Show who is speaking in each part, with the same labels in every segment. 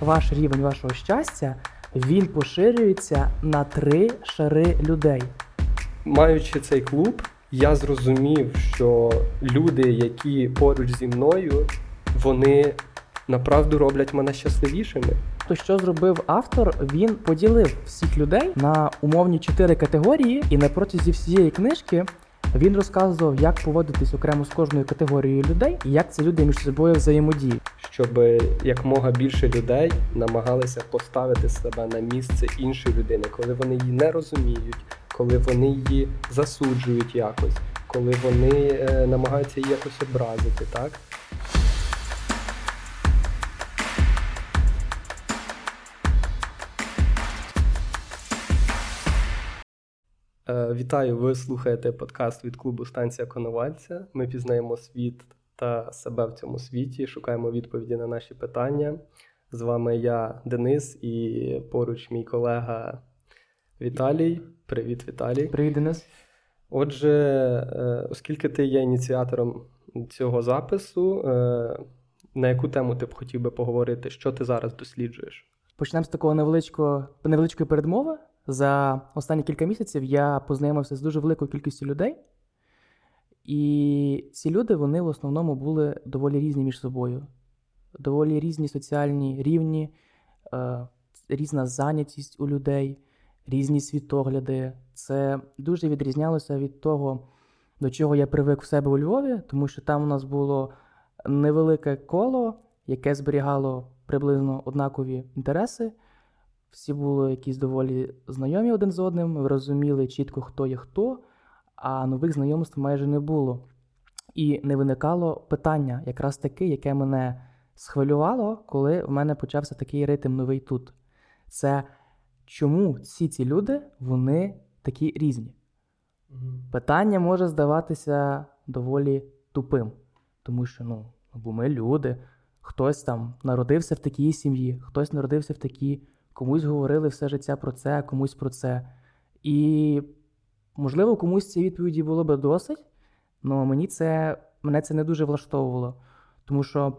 Speaker 1: ваш рівень вашого щастя він поширюється на три шари людей.
Speaker 2: Маючи цей клуб, я зрозумів, що люди, які поруч зі мною, вони направду роблять мене щасливішими.
Speaker 1: То що зробив автор? Він поділив всіх людей на умовні чотири категорії, і на протязі всієї книжки він розказував, як поводитись окремо з кожною категорією людей і як ці люди між собою взаємодіють.
Speaker 2: Щоб якмога більше людей намагалися поставити себе на місце іншої людини, коли вони її не розуміють, коли вони її засуджують якось, коли вони е, намагаються її якось образити, так. Вітаю, ви слухаєте подкаст від клубу Станція Коновальця. Ми пізнаємо світ та себе в цьому світі, шукаємо відповіді на наші питання. З вами я, Денис, і поруч мій колега Віталій. Привіт, Віталій.
Speaker 1: Привіт, Денис.
Speaker 2: Отже, е, оскільки ти є ініціатором цього запису, е, на яку тему ти б хотів би поговорити, що ти зараз досліджуєш?
Speaker 1: Почнемо з такого невеличкого невеличкої передмови. За останні кілька місяців я познайомився з дуже великою кількістю людей, і ці люди вони в основному були доволі різні між собою, доволі різні соціальні рівні, е, різна зайнятість у людей, різні світогляди. Це дуже відрізнялося від того, до чого я привик в себе у Львові, тому що там у нас було невелике коло, яке зберігало приблизно однакові інтереси. Всі були якісь доволі знайомі один з одним, ви розуміли чітко, хто є хто, а нових знайомств майже не було. І не виникало питання, якраз таке, яке мене схвилювало, коли в мене почався такий ритм новий тут. Це чому всі ці люди вони такі різні? Питання може здаватися доволі тупим, тому що ну, бо ми люди, хтось там народився в такій сім'ї, хтось народився в такій комусь говорили все життя про це, комусь про це. І, можливо, комусь ці відповіді було би досить, але мені це, мене це не дуже влаштовувало. Тому що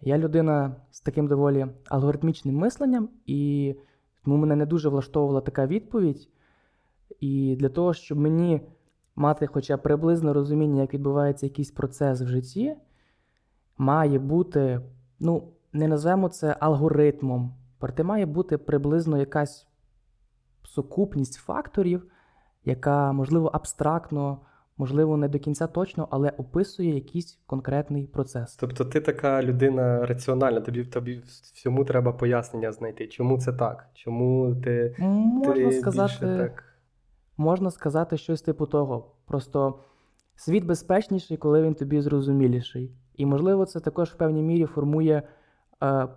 Speaker 1: я людина з таким доволі алгоритмічним мисленням, і тому мене не дуже влаштовувала така відповідь. І для того, щоб мені мати хоча б приблизно розуміння, як відбувається якийсь процес в житті, має бути, ну, не назвемо це алгоритмом, Проте має бути приблизно якась сукупність факторів, яка, можливо, абстрактно, можливо, не до кінця точно, але описує якийсь конкретний процес.
Speaker 2: Тобто ти така людина раціональна, тобі тобі всьому треба пояснення знайти. Чому це так? Чому ти
Speaker 1: можна
Speaker 2: ти
Speaker 1: сказати,
Speaker 2: так?
Speaker 1: Можна сказати щось типу того. Просто світ безпечніший, коли він тобі зрозуміліший. І, можливо, це також в певній мірі формує. Е,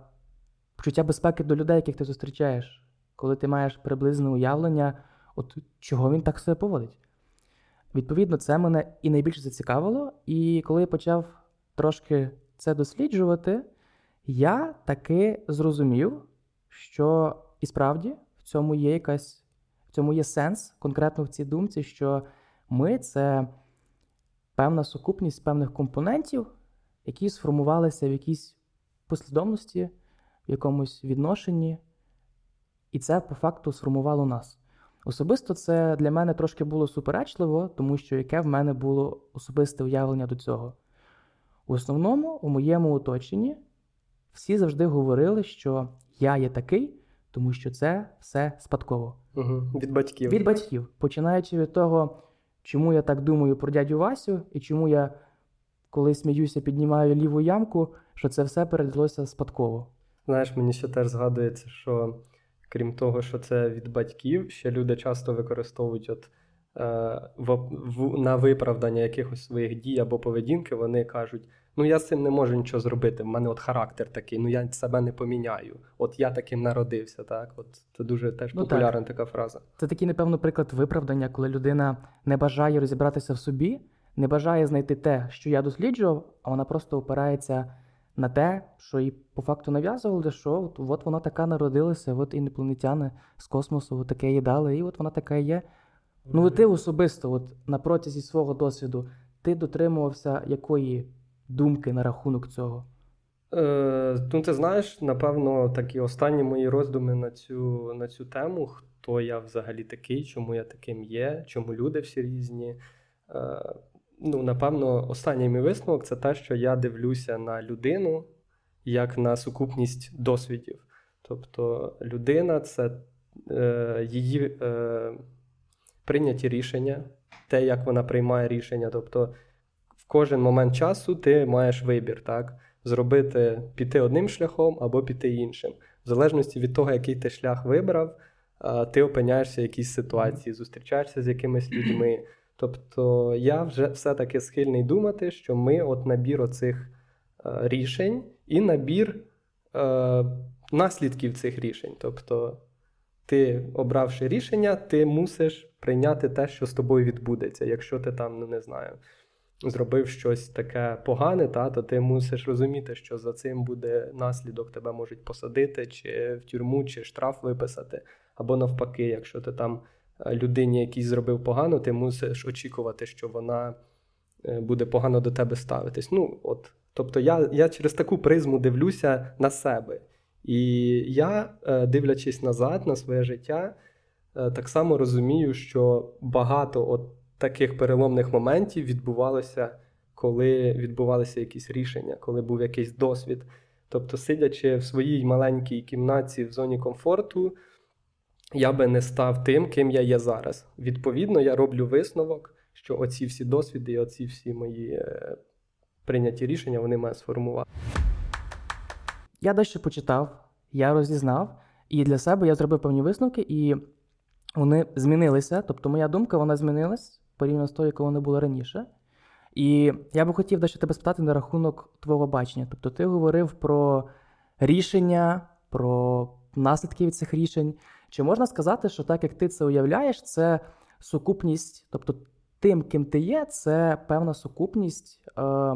Speaker 1: почуття безпеки до людей, яких ти зустрічаєш, коли ти маєш приблизне уявлення, от чого він так себе поводить. Відповідно, це мене і найбільше зацікавило, і коли я почав трошки це досліджувати, я таки зрозумів, що і справді в цьому є якась, в цьому є сенс, конкретно в цій думці, що ми це певна сукупність певних компонентів, які сформувалися в якійсь послідовності в якомусь відношенні, і це по факту сформувало нас. Особисто це для мене трошки було суперечливо, тому що яке в мене було особисте уявлення до цього. В основному, у моєму оточенні, всі завжди говорили, що я є такий, тому що це все спадково.
Speaker 2: Угу. Від батьків.
Speaker 1: Від батьків. Починаючи від того, чому я так думаю про дядю Васю, і чому я, коли сміюся, піднімаю ліву ямку, що це все передалося спадково.
Speaker 2: Знаєш, мені ще теж згадується, що крім того, що це від батьків, ще люди часто використовують от е, в, в, на виправдання якихось своїх дій або поведінки, вони кажуть: ну я з цим не можу нічого зробити. в мене от характер такий, ну я себе не поміняю. От я таким народився. Так, от це дуже теж ну, популярна так. така фраза.
Speaker 1: Це такий, напевно, приклад виправдання, коли людина не бажає розібратися в собі, не бажає знайти те, що я досліджував, а вона просто опирається на те, що їй по факту нав'язували, що от, от вона така народилася, от інопланетяни з космосу от таке їдали, і от вона така є. Ну, ти особисто, от на протязі свого досвіду, ти дотримувався якої думки на рахунок цього?
Speaker 2: Е, Ну, ти знаєш, напевно, такі останні мої роздуми на цю на цю тему, хто я взагалі такий, чому я таким є, чому люди всі різні. Е, Ну, напевно, останній мій висновок це те, що я дивлюся на людину як на сукупність досвідів. Тобто людина це е, її е, прийняті рішення, те, як вона приймає рішення. Тобто, в кожен момент часу ти маєш вибір, так? Зробити піти одним шляхом або піти іншим. В залежності від того, який ти шлях вибрав, ти опиняєшся в якійсь ситуації, зустрічаєшся з якимись людьми. Тобто я вже все-таки схильний думати, що ми от набір оцих е, рішень і набір е, наслідків цих рішень. Тобто, ти, обравши рішення, ти мусиш прийняти те, що з тобою відбудеться. Якщо ти там, ну не знаю, зробив щось таке погане, та, то ти мусиш розуміти, що за цим буде наслідок, тебе можуть посадити, чи в тюрму, чи штраф виписати. Або навпаки, якщо ти там людині якийсь зробив погано, ти мусиш очікувати, що вона е, буде погано до тебе ставитись. Ну, от, Тобто я, я через таку призму дивлюся на себе. І я, е, дивлячись назад на своє життя, так само розумію, що багато от таких переломних моментів відбувалося, коли відбувалися якісь рішення, коли був якийсь досвід. Тобто, сидячи в своїй маленькій кімнаті в зоні комфорту, я би не став тим, ким я є зараз. Відповідно, я роблю висновок, що оці всі досвіди і оці всі мої е, прийняті рішення вони мають сформувати.
Speaker 1: Я дещо почитав, я розізнав, і для себе я зробив певні висновки, і вони змінилися. Тобто, моя думка вона змінилась порівняно з тою, яка вона була раніше. І я би хотів дещо тебе спитати на рахунок твого бачення. Тобто, ти говорив про рішення, про наслідки від цих рішень. Чи можна сказати, що так як ти це уявляєш, це сукупність, тобто тим, ким ти є, це певна сукупність е,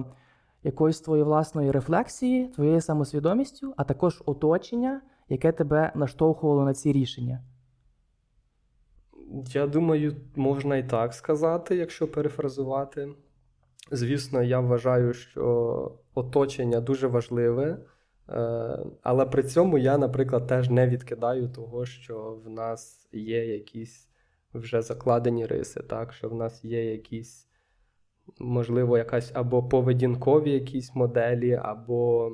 Speaker 1: якоїсь твоєї власної рефлексії, твоєю самосвідомістю, а також оточення, яке тебе наштовхувало на ці рішення?
Speaker 2: Я думаю, можна і так сказати, якщо перефразувати. Звісно, я вважаю, що оточення дуже важливе, але при цьому я, наприклад, теж не відкидаю того, що в нас є якісь вже закладені риси, так? що в нас є якісь, можливо, якась або поведінкові якісь моделі, або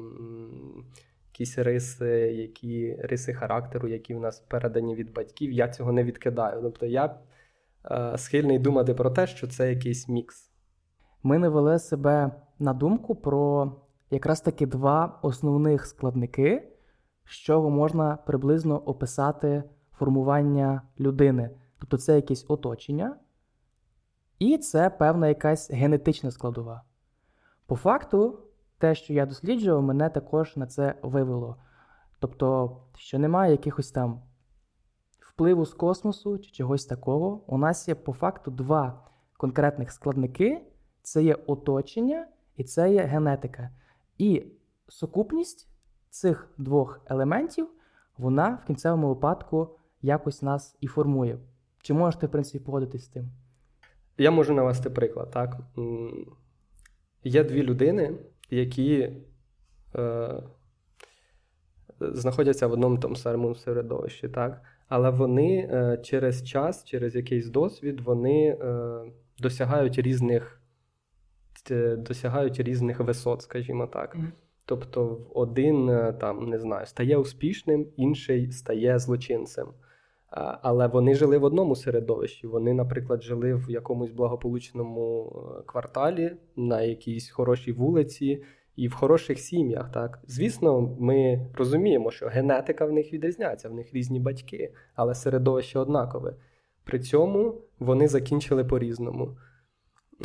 Speaker 2: якісь риси, які риси характеру, які в нас передані від батьків. Я цього не відкидаю. Тобто я е, схильний думати про те, що це якийсь мікс.
Speaker 1: Ми навели себе на думку про якраз таки два основних складники, з чого можна приблизно описати формування людини. Тобто це якесь оточення, і це певна якась генетична складова. По факту, те, що я досліджував, мене також на це вивело. Тобто, що немає якихось там впливу з космосу чи чогось такого. У нас є по факту два конкретних складники: це є оточення і це є генетика. І сукупність цих двох елементів, вона в кінцевому випадку якось нас і формує. Чи можете, в принципі, погодитись з тим?
Speaker 2: Я можу навести приклад, так. Є дві людини, які е, знаходяться в одному тому самому середовищі, так? але вони е, через час, через якийсь досвід, вони е, досягають різних досягають різних висот, скажімо так. Mm-hmm. Тобто, один е, там не знаю, стає успішним, інший стає злочинцем. Але вони жили в одному середовищі. Вони, наприклад, жили в якомусь благополучному е, кварталі, на якійсь хорошій вулиці і в хороших сім'ях. Так, звісно, ми розуміємо, що генетика в них відрізняється, в них різні батьки, але середовище однакове. При цьому вони закінчили по-різному.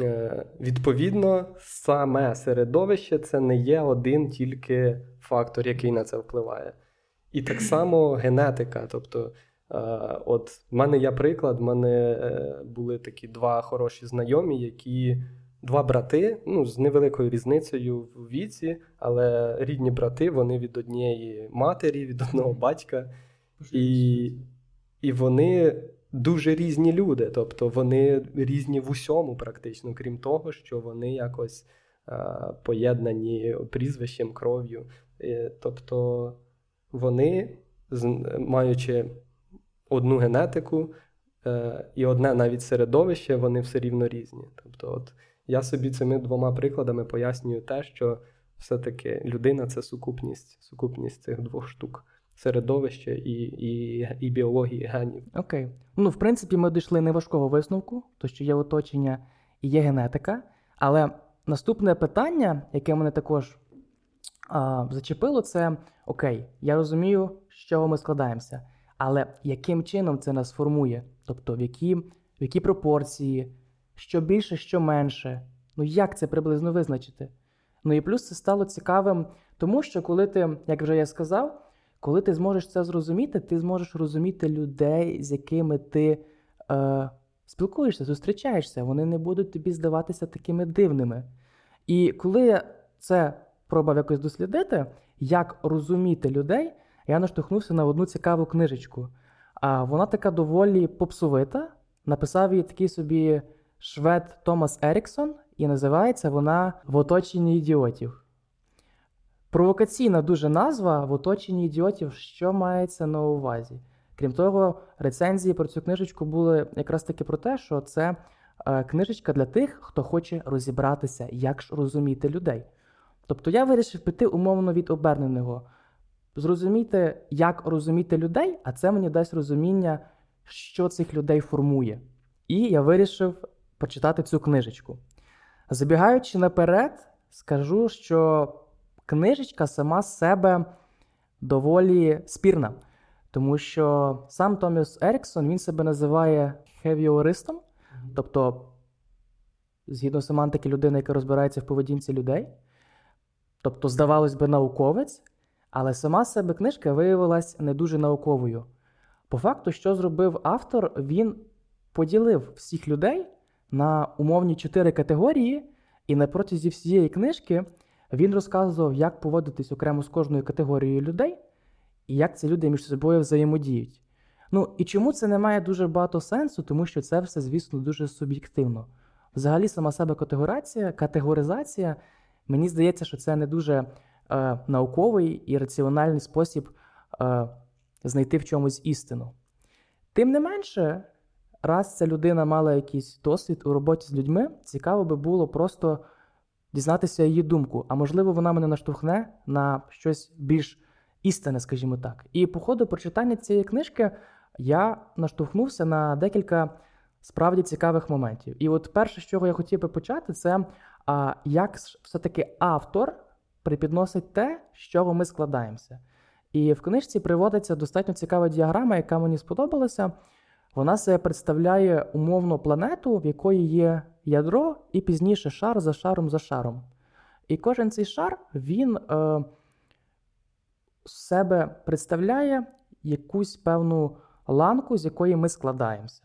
Speaker 2: Е, Відповідно, саме середовище це не є один тільки фактор, який на це впливає. І так само генетика. тобто Е, от в мене є приклад, в мене е, були такі два хороші знайомі, які два брати, ну, з невеликою різницею в віці, але рідні брати, вони від однієї матері, від одного батька. І, І вони. Дуже різні люди, тобто вони різні в усьому, практично, крім того, що вони якось е, поєднані прізвищем, кров'ю. Е, тобто вони, маючи одну генетику е, і одне навіть середовище, вони все рівно різні. Тобто, от я собі цими двома прикладами пояснюю те, що все-таки людина це сукупність, сукупність цих двох штук. Середовище і і, і біології генів.
Speaker 1: Окей. Ну, в принципі, ми дійшли неважкого висновку, то що є оточення і є генетика. Але наступне питання, яке мене також а, зачепило, це окей, я розумію, з чого ми складаємося, але яким чином це нас формує? Тобто, в які, в які пропорції, що більше, що менше. Ну як це приблизно визначити? Ну і плюс це стало цікавим, тому що коли ти, як вже я сказав, коли ти зможеш це зрозуміти, ти зможеш розуміти людей, з якими ти е, спілкуєшся, зустрічаєшся, вони не будуть тобі здаватися такими дивними. І коли я це пробував якось дослідити, як розуміти людей, я наштовхнувся на одну цікаву книжечку. А вона така доволі попсовита. Написав її такий собі швед Томас Еріксон, і називається вона В оточенні ідіотів. Провокаційна дуже назва в оточенні ідіотів, що мається на увазі. Крім того, рецензії про цю книжечку були якраз таки про те, що це е, книжечка для тих, хто хоче розібратися, як ж розуміти людей. Тобто я вирішив піти умовно від оберненого. Зрозуміти, як розуміти людей, а це мені дасть розуміння, що цих людей формує. І я вирішив почитати цю книжечку. Забігаючи наперед, скажу, що книжечка сама з себе доволі спірна, тому що сам Томіс Еріксон він себе називає хевіористом, тобто, згідно семантики, людина, яка розбирається в поведінці людей. Тобто, здавалось би, науковець, але сама себе книжка виявилась не дуже науковою. По факту, що зробив автор, він поділив всіх людей на умовні чотири категорії, і на протязі всієї книжки він розказував, як поводитись окремо з кожною категорією людей і як ці люди між собою взаємодіють. Ну і чому це не має дуже багато сенсу, тому що це все, звісно, дуже суб'єктивно. Взагалі, сама себе категоризація, категоризація, мені здається, що це не дуже е, науковий і раціональний спосіб е, знайти в чомусь істину. Тим не менше, раз ця людина мала якийсь досвід у роботі з людьми, цікаво би було просто дізнатися її думку, а можливо, вона мене наштовхне на щось більш істинне, скажімо так. І по ходу прочитання цієї книжки я наштовхнувся на декілька справді цікавих моментів. І от перше, з чого я хотів би почати, це а, як все-таки автор припідносить те, з чого ми складаємося. І в книжці приводиться достатньо цікава діаграма, яка мені сподобалася. Вона себе представляє умовну планету, в якої є ядро, і пізніше шар за шаром за шаром. І кожен цей шар він е, себе представляє якусь певну ланку, з якої ми складаємося.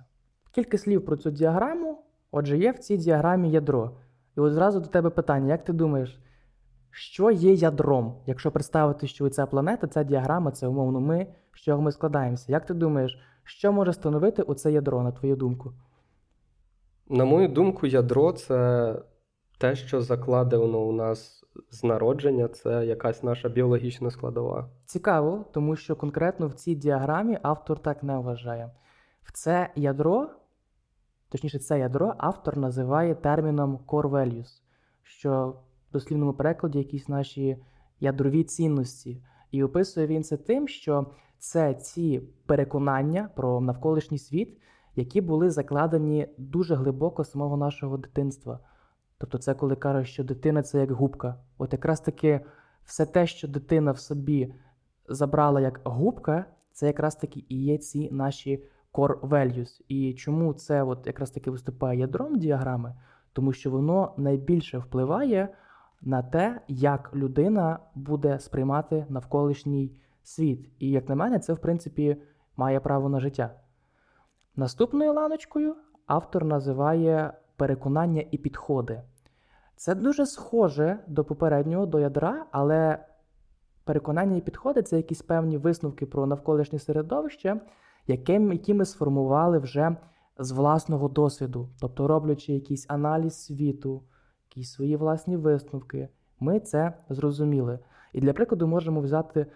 Speaker 1: Кілька слів про цю діаграму, отже, є в цій діаграмі ядро. І от зразу до тебе питання: як ти думаєш, що є ядром? Якщо представити, що ця планета, ця діаграма це умовно ми, з чого ми складаємося. Як ти думаєш, що може становити оце ядро, на твою думку?
Speaker 2: На мою думку, ядро це те, що закладено у нас з народження, це якась наша біологічна складова.
Speaker 1: Цікаво, тому що конкретно в цій діаграмі автор так не вважає. В це ядро, точніше, це ядро автор називає терміном core values, що в дослівному перекладі якісь наші ядрові цінності. І описує він це тим, що це ці переконання про навколишній світ, які були закладені дуже глибоко з самого нашого дитинства. Тобто, це коли кажуть, що дитина це як губка. От якраз таки все те, що дитина в собі забрала як губка, це якраз таки і є ці наші core values. І чому це от якраз таки виступає ядром діаграми? Тому що воно найбільше впливає на те, як людина буде сприймати навколишній світ. І, як на мене, це, в принципі, має право на життя. Наступною ланочкою автор називає переконання і підходи. Це дуже схоже до попереднього, до ядра, але переконання і підходи це якісь певні висновки про навколишнє середовище, які ми сформували вже з власного досвіду, тобто роблячи якийсь аналіз світу, якісь свої власні висновки, ми це зрозуміли. І для прикладу можемо взяти.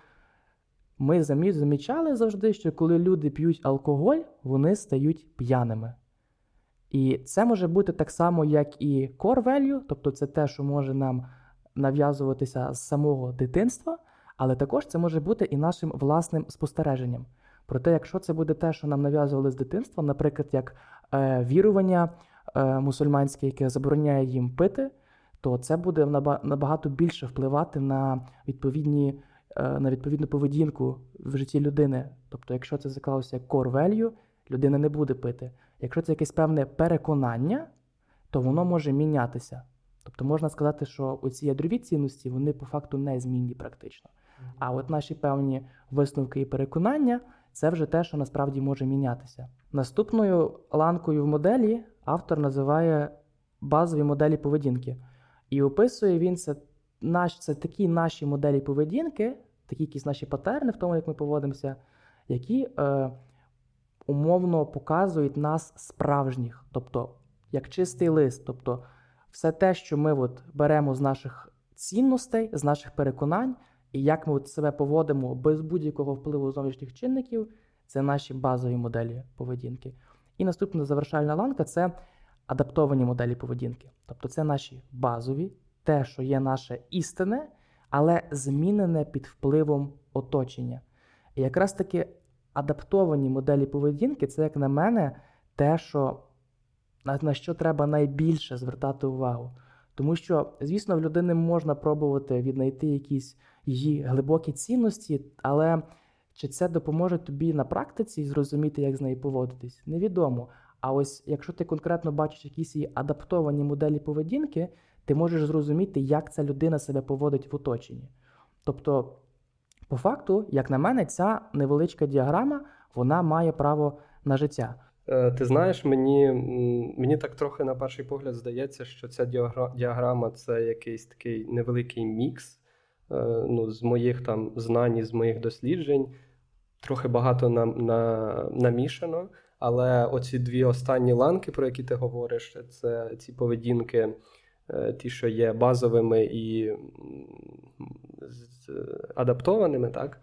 Speaker 1: Ми замічали завжди, що коли люди п'ють алкоголь, вони стають п'яними. І це може бути так само, як і core value, тобто це те, що може нам нав'язуватися з самого дитинства, але також це може бути і нашим власним спостереженням. Проте, якщо це буде те, що нам нав'язували з дитинства, наприклад, як е, вірування е, мусульманське, яке забороняє їм пити, то це буде набагато більше впливати на відповідні, на відповідну поведінку в житті людини. Тобто, якщо це заклалося як core value, людина не буде пити. Якщо це якесь певне переконання, то воно може мінятися. Тобто можна сказати, що оці ядрові цінності вони по факту не змінні практично. А от наші певні висновки і переконання це вже те, що насправді може мінятися. Наступною ланкою в моделі автор називає базові моделі поведінки. І описує він це наш, це такі наші моделі поведінки, такі якісь наші патерни в тому, як ми поводимося, які е, умовно показують нас справжніх, тобто як чистий лист. Тобто все те, що ми от беремо з наших цінностей, з наших переконань, і як ми от себе поводимо без будь-якого впливу зовнішніх чинників, це наші базові моделі поведінки. І наступна завершальна ланка це адаптовані моделі поведінки. Тобто це наші базові, те, що є наше істинне, але змінене під впливом оточення. І якраз таки адаптовані моделі поведінки це, як на мене, те, що на що треба найбільше звертати увагу. Тому що, звісно, в людини можна пробувати віднайти якісь її глибокі цінності, але чи це допоможе тобі на практиці зрозуміти, як з нею поводитись, невідомо. А ось якщо ти конкретно бачиш якісь її адаптовані моделі поведінки, ти можеш зрозуміти, як ця людина себе поводить в оточенні. Тобто, по факту, як на мене, ця невеличка діаграма вона має право на життя.
Speaker 2: Е, ти знаєш, мені мені так трохи на перший погляд здається, що ця діаграма це якийсь такий невеликий мікс е, ну, з моїх там знань, з моїх досліджень. Трохи багато нам на, намішано. Але оці дві останні ланки, про які ти говориш, це ці поведінки, ті, що є базовими і адаптованими, так?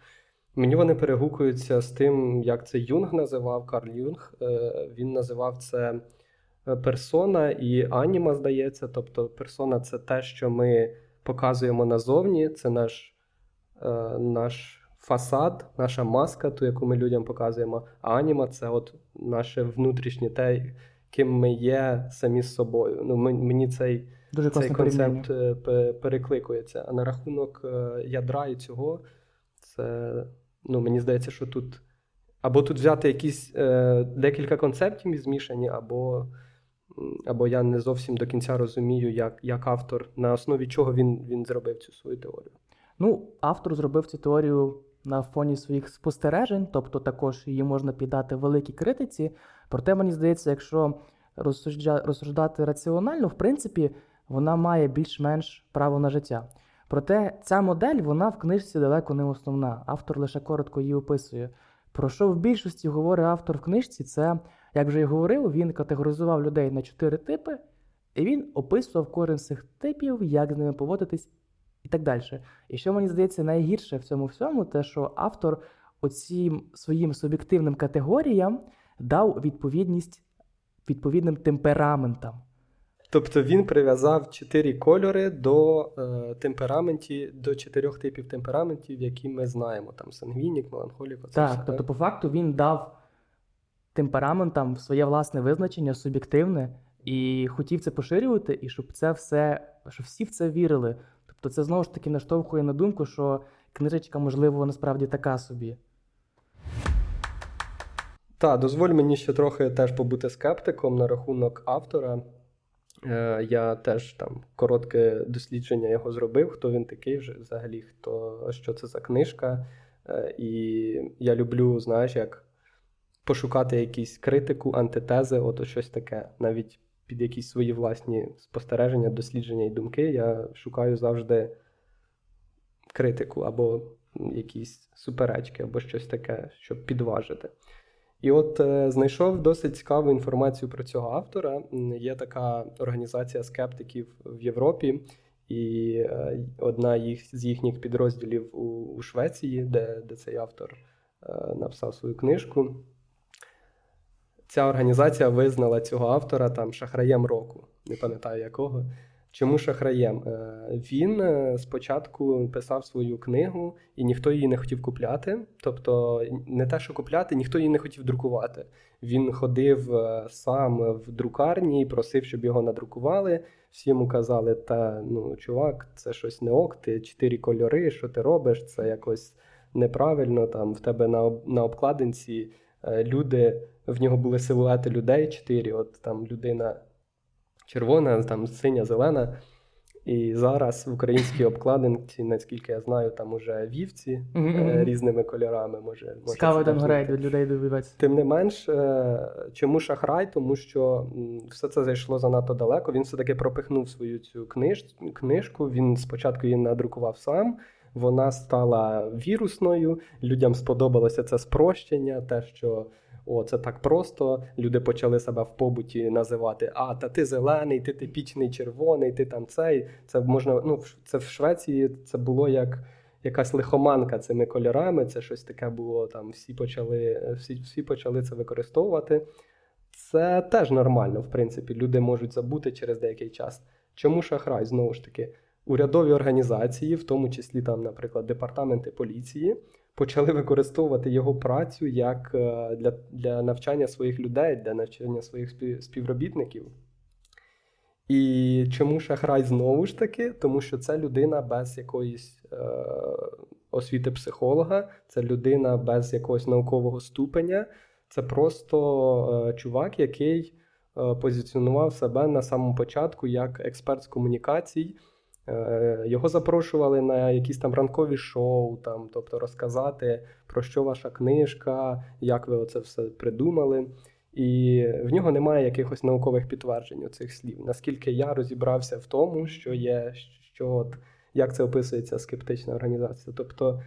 Speaker 2: Мені вони перегукуються з тим, як це Юнг називав Карл Юнг. Е, він називав це е, персона і аніма, здається. Тобто, персона це те, що ми показуємо назовні, це наш наш фасад, наша маска, ту, яку ми людям показуємо, а аніма це от наше внутрішнє те, ким ми є самі з собою. Ну, Мені цей
Speaker 1: Дуже
Speaker 2: цей концепт перекликується. А на рахунок е, ядра і цього, це ну, мені здається, що тут. Або тут взяти якісь е, декілька концептів змішані, або або я не зовсім до кінця розумію, як як автор, на основі чого він він зробив цю свою теорію.
Speaker 1: Ну, автор зробив цю теорію на фоні своїх спостережень, тобто також її можна піддати великій критиці. Проте, мені здається, якщо розсуждати раціонально, в принципі, вона має більш-менш право на життя. Проте ця модель вона в книжці далеко не основна. Автор лише коротко її описує. Про що в більшості говорить автор в книжці, це, як вже й говорив, він категоризував людей на чотири типи, і він описував кожен з цих типів, як з ними поводитись і так далі. І що мені здається найгірше в цьому всьому, те, що автор оцім своїм суб'єктивним категоріям дав відповідність відповідним темпераментам.
Speaker 2: Тобто він прив'язав чотири кольори до е, темпераментів, до чотирьох типів темпераментів, які ми знаємо: там сангвінік, меланхолік.
Speaker 1: Оце так, все, тобто, по факту, він дав темпераментам своє власне визначення, суб'єктивне, і хотів це поширювати, і щоб це все, щоб всі в це вірили то це знову ж таки наштовхує на думку, що книжечка, можливо, насправді така собі.
Speaker 2: Так, дозволь мені ще трохи теж побути скептиком на рахунок автора. Е, Я теж там коротке дослідження його зробив, хто він такий взагалі, хто, що це за книжка. Е, І я люблю, знаєш, як пошукати якісь критику, антитези, от щось таке. Навіть під якісь свої власні спостереження, дослідження і думки, я шукаю завжди критику або якісь суперечки, або щось таке, щоб підважити. І от е, знайшов досить цікаву інформацію про цього автора. Є така організація скептиків в Європі, І е, одна їх, з їхніх підрозділів у, у Швеції, де, де цей автор е, написав свою книжку. Ця організація визнала цього автора там шахраєм року, не пам'ятаю якого. Чому шахраєм? Е, він е, спочатку писав свою книгу, і ніхто її не хотів купляти. Тобто, не те, що купляти, ніхто її не хотів друкувати. Він ходив е, сам в друкарні і просив, щоб його надрукували. Всі йому казали, та ну, чувак, це щось не ок, ти чотири кольори, що ти робиш, це якось неправильно. Там в тебе на на обкладинці люди, в нього були силуети людей чотири. От там людина червона, там синя, зелена. І зараз в українській обкладинці, наскільки я знаю, там уже вівці mm-hmm. різними кольорами. може,
Speaker 1: Цікаво там грають від людей добиватися.
Speaker 2: Тим не менш, е, чому шахрай? Тому що все це зайшло занадто далеко. Він все-таки пропихнув свою цю книж, книжку. Він спочатку її надрукував сам. Вона стала вірусною. Людям сподобалося це спрощення, те, що о, це так просто. Люди почали себе в побуті називати: А, та ти зелений, ти типічний червоний, ти там цей. Це можна. Ну, це в Швеції це було як якась лихоманка цими кольорами. Це щось таке було. Там всі почали, всі, всі почали це використовувати. Це теж нормально, в принципі. Люди можуть забути через деякий час. Чому шахрай? Знову ж таки, урядові організації, в тому числі там, наприклад, департаменти поліції почали використовувати його працю як е, для для навчання своїх людей, для навчання своїх співробітників. І чому шахрай знову ж таки? Тому що це людина без якоїсь е, освіти психолога, це людина без якогось наукового ступеня, це просто е, чувак, який е, позиціонував себе на самому початку як експерт з комунікацій. Е, його запрошували на якісь там ранкові шоу, там, тобто розказати, про що ваша книжка, як ви це все придумали. І в нього немає якихось наукових підтверджень у цих слів. Наскільки я розібрався в тому, що є, що от, як це описується скептична організація. Тобто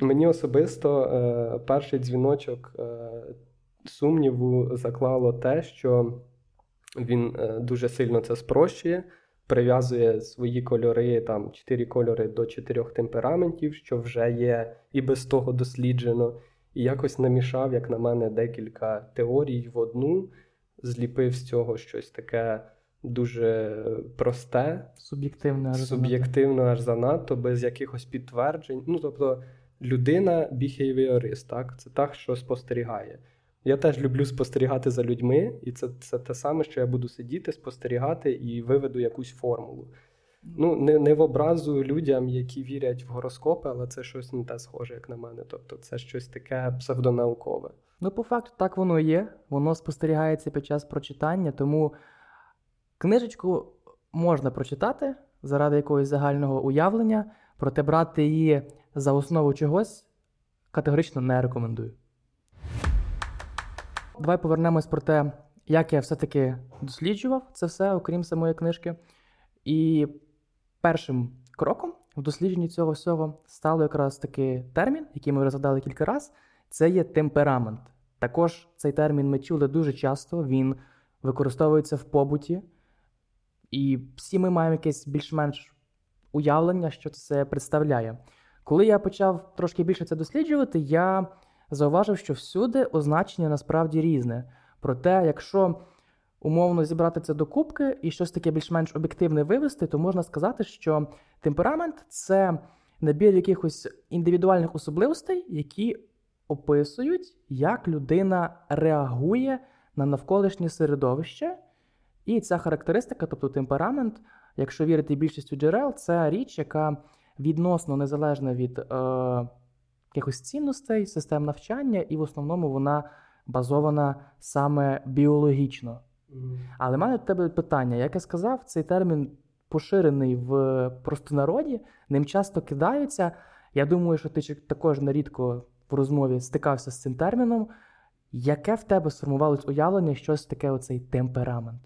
Speaker 2: мені особисто е, перший дзвіночок е, сумніву заклало те, що він е, дуже сильно це спрощує прив'язує свої кольори, там чотири кольори до чотирьох темпераментів, що вже є і без того досліджено. І якось намішав, як на мене, декілька теорій в одну, зліпив з цього щось таке дуже просте,
Speaker 1: суб'єктивне аж
Speaker 2: суб'єктивно аж занадто, без якихось підтверджень. Ну, тобто, людина біхейвіорист, так? Це так, що спостерігає. Я теж люблю спостерігати за людьми, і це це те саме, що я буду сидіти, спостерігати і виведу якусь формулу. Ну, не не в образу людям, які вірять в гороскопи, але це щось не те схоже, як на мене. Тобто це щось таке псевдонаукове.
Speaker 1: Ну, по факту, так воно є. Воно спостерігається під час прочитання, тому книжечку можна прочитати заради якогось загального уявлення, проте брати її за основу чогось категорично не рекомендую. Давай повернемось про те, як я все-таки досліджував це все, окрім самої книжки. І першим кроком в дослідженні цього всього стало якраз таки термін, який ми розглядали кілька разів, це є темперамент. Також цей термін ми чули дуже часто, він використовується в побуті, і всі ми маємо якесь більш-менш уявлення, що це представляє. Коли я почав трошки більше це досліджувати, я зауважив, що всюди означення насправді різне. Проте, якщо умовно зібрати це до кубки і щось таке більш-менш об'єктивне вивести, то можна сказати, що темперамент це набір якихось індивідуальних особливостей, які описують, як людина реагує на навколишнє середовище. І ця характеристика, тобто темперамент, якщо вірити більшістю джерел, це річ, яка відносно незалежна від. Е, якихось цінностей, систем навчання, і в основному вона базована саме біологічно. Mm. Але мене до тебе питання: як я сказав, цей термін поширений в простонароді, ним часто кидаються. Я думаю, що ти також нерідко в розмові стикався з цим терміном. Яке в тебе сформувалось уявлення, щось таке оцей темперамент?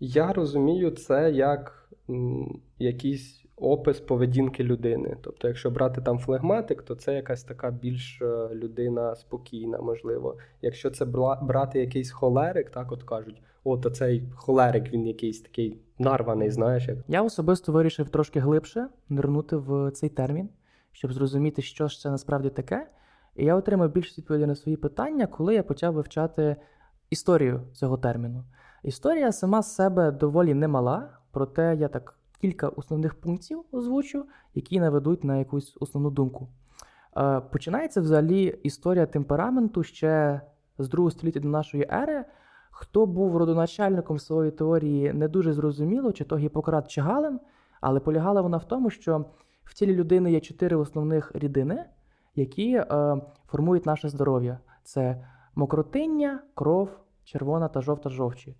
Speaker 2: Я розумію це як м, якісь опис поведінки людини. Тобто, якщо брати там флегматик, то це якась така більш е, людина спокійна, можливо. Якщо це брати якийсь холерик, так от кажуть, о, то цей холерик він якийсь такий нарваний, знаєш. як.
Speaker 1: Я особисто вирішив трошки глибше нирнути в цей термін, щоб зрозуміти, що ж це насправді таке. І я отримав більше відповідей на свої питання, коли я почав вивчати історію цього терміну. Історія сама з себе доволі немала, проте я так кілька основних пунктів озвучу, які наведуть на якусь основну думку. Е, починається взагалі історія темпераменту ще з другого століття до нашої ери. Хто був родоначальником своєї теорії, не дуже зрозуміло, чи то Гіппократ чи Гален, але полягала вона в тому, що в тілі людини є чотири основних рідини, які е, формують наше здоров'я: це мокротиння, кров, червона та жовта жовчі.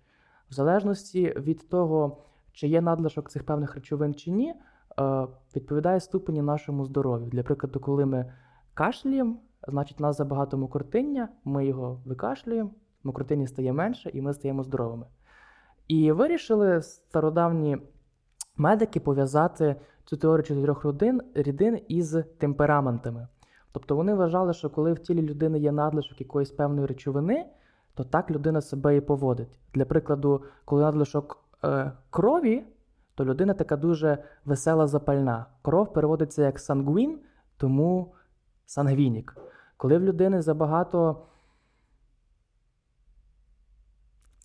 Speaker 1: В залежності від того, чи є надлишок цих певних речовин чи ні, е, відповідає ступені нашому здоров'ю. Для прикладу, коли ми кашляємо, значить, у нас забагато мокротиння, ми його викашлюємо, мокротиння стає менше, і ми стаємо здоровими. І вирішили стародавні медики пов'язати цю теорію чотирьох родин рідин із темпераментами. Тобто вони вважали, що коли в тілі людини є надлишок якоїсь певної речовини, то так людина себе і поводить. Для прикладу, коли надлишок е, крові, то людина така дуже весела запальна. Кров переводиться як сангвін, тому сангвінік. Коли в людини забагато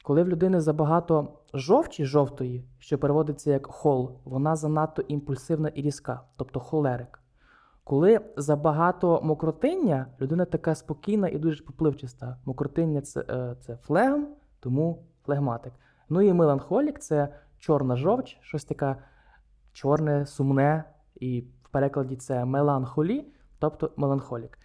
Speaker 1: коли в людини забагато жовчі жовтої, що переводиться як хол, вона занадто імпульсивна і різка, тобто холерик. Коли забагато мокротиння, людина така спокійна і дуже попливчаста. Мокротиння це е, це флегм, тому флегматик. Ну і меланхолік це чорна жовч, щось таке чорне, сумне, і в перекладі це меланхолі, тобто меланхолік.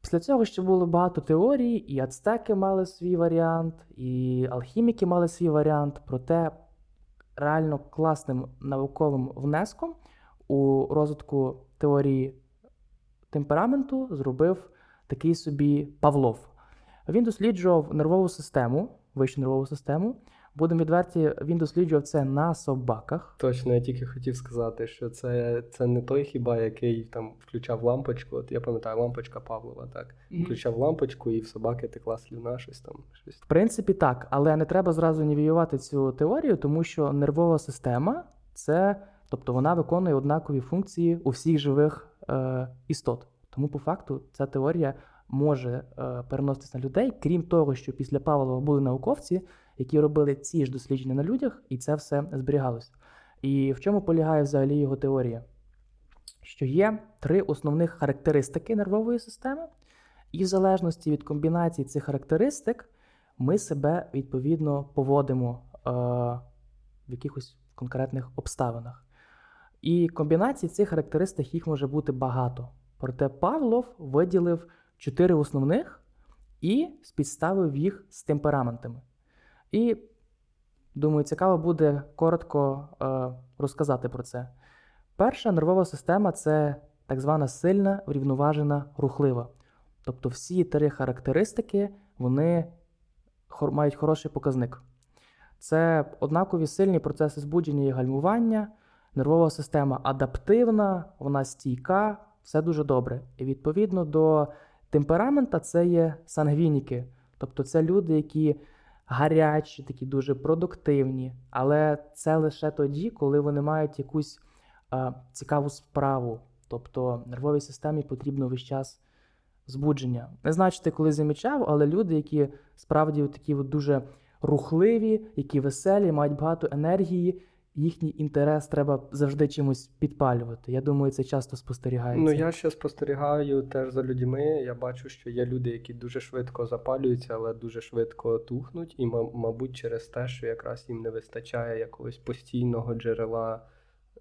Speaker 1: Після цього ще було багато теорій, і ацтеки мали свій варіант, і алхіміки мали свій варіант, проте реально класним науковим внеском у розвитку теорії темпераменту зробив такий собі Павлов. Він досліджував нервову систему, вищу нервову систему, Будемо відверті, він досліджував це на собаках.
Speaker 2: Точно, я тільки хотів сказати, що це це не той хіба, який там включав лампочку. От я пам'ятаю, лампочка Павлова, так. Mm-hmm. Включав лампочку, і в собаки текла слюна, щось там. щось.
Speaker 1: В принципі, так, але не треба зразу нівіювати цю теорію, тому що нервова система це, тобто вона виконує однакові функції у всіх живих е, істот. Тому, по факту, ця теорія може е, переноситися на людей, крім того, що після Павлова були науковці які робили ці ж дослідження на людях, і це все зберігалося. І в чому полягає взагалі його теорія? Що є три основних характеристики нервової системи, і в залежності від комбінації цих характеристик ми себе відповідно поводимо е, в якихось конкретних обставинах. І комбінацій цих характеристик їх може бути багато. Проте Павлов виділив чотири основних і спідставив їх з темпераментами. І думаю, цікаво буде коротко е, розказати про це. Перша нервова система це так звана сильна, врівноважена, рухлива. Тобто всі три характеристики вони мають хороший показник. Це однакові сильні процеси збудження і гальмування, нервова система адаптивна, вона стійка, все дуже добре. І відповідно до темперамента це є сангвініки. Тобто це люди, які гарячі, такі дуже продуктивні, але це лише тоді, коли вони мають якусь е, цікаву справу. Тобто нервовій системі потрібно весь час збудження. Не знаю, чи ти коли замічав, але люди, які справді такі от дуже рухливі, які веселі, мають багато енергії, їхній інтерес треба завжди чимось підпалювати. Я думаю, це часто спостерігається.
Speaker 2: Ну я ще спостерігаю теж за людьми. Я бачу, що є люди, які дуже швидко запалюються, але дуже швидко тухнуть, і, мабуть, через те, що якраз їм не вистачає якогось постійного джерела.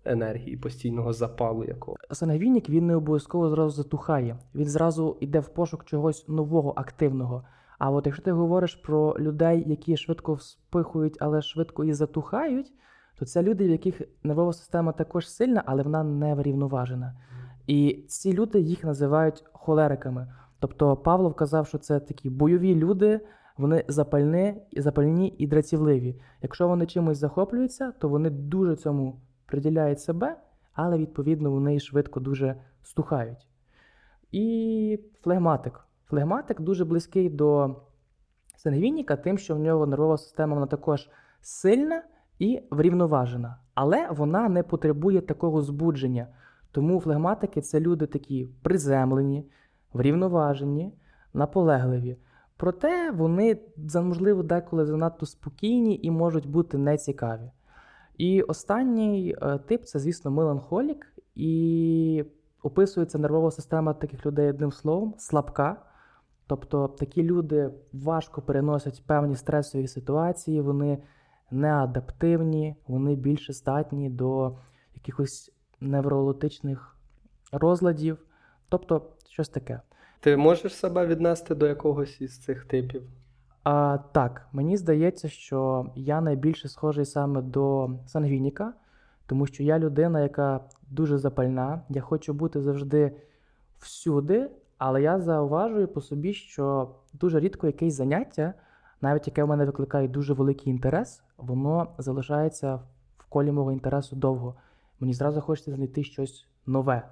Speaker 2: Енергії, постійного запалу якого.
Speaker 1: Сангвінік він не обов'язково зразу затухає. Він зразу йде в пошук чогось нового, активного. А от якщо ти говориш про людей, які швидко вспихують, але швидко і затухають, то це люди, в яких нервова система також сильна, але вона не врівноважена. І ці люди їх називають холериками. Тобто Павлов казав, що це такі бойові люди, вони запальні, запальні і дратівливі. Якщо вони чимось захоплюються, то вони дуже цьому приділяють себе, але відповідно вони швидко дуже стухають. І флегматик. Флегматик дуже близький до сангвініка, тим, що в нього нервова система вона також сильна і врівноважена, але вона не потребує такого збудження. Тому флегматики це люди такі приземлені, врівноважені, наполегливі. Проте вони, можливо, деколи занадто спокійні і можуть бути нецікаві. І останній е, тип це, звісно, меланхолік, і описується нервова система таких людей одним словом слабка. Тобто такі люди важко переносять певні стресові ситуації, вони неадаптивні, вони більше статні до якихось неврологічних розладів, тобто щось таке.
Speaker 2: Ти можеш себе віднести до якогось із цих типів?
Speaker 1: А, Так, мені здається, що я найбільше схожий саме до сангвініка, тому що я людина, яка дуже запальна, я хочу бути завжди всюди, але я зауважую по собі, що дуже рідко якесь заняття, навіть яке в мене викликає дуже великий інтерес, воно залишається в колі мого інтересу довго. Мені зразу хочеться знайти щось нове.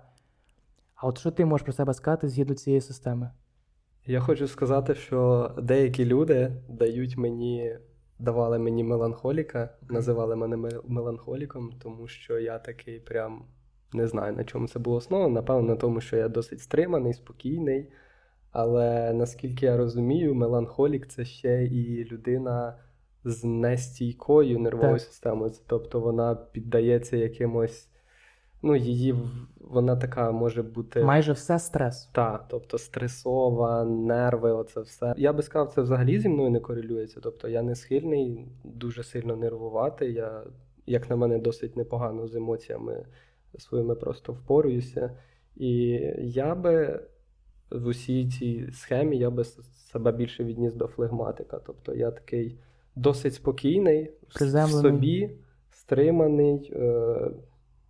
Speaker 1: А от що ти можеш про себе сказати згідно цієї системи?
Speaker 2: Я хочу сказати, що деякі люди дають мені, давали мені меланхоліка, називали мене меланхоліком, тому що я такий прям не знаю, на чому це було основано. Напевно, на тому, що я досить стриманий, спокійний. Але наскільки я розумію, меланхолік це ще і людина з нестійкою нервовою так. системою. Тобто вона піддається якимось ну, її вона така може бути.
Speaker 1: Майже все стрес.
Speaker 2: Так, тобто стресова, нерви, оце все. Я би сказав, це взагалі зі мною не корелюється. Тобто я не схильний дуже сильно нервувати. Я, як на мене, досить непогано з емоціями своїми просто впорююся. І я би в усій цій схемі я би себе більше відніс до флегматика. Тобто я такий досить спокійний, в собі, стриманий. Е-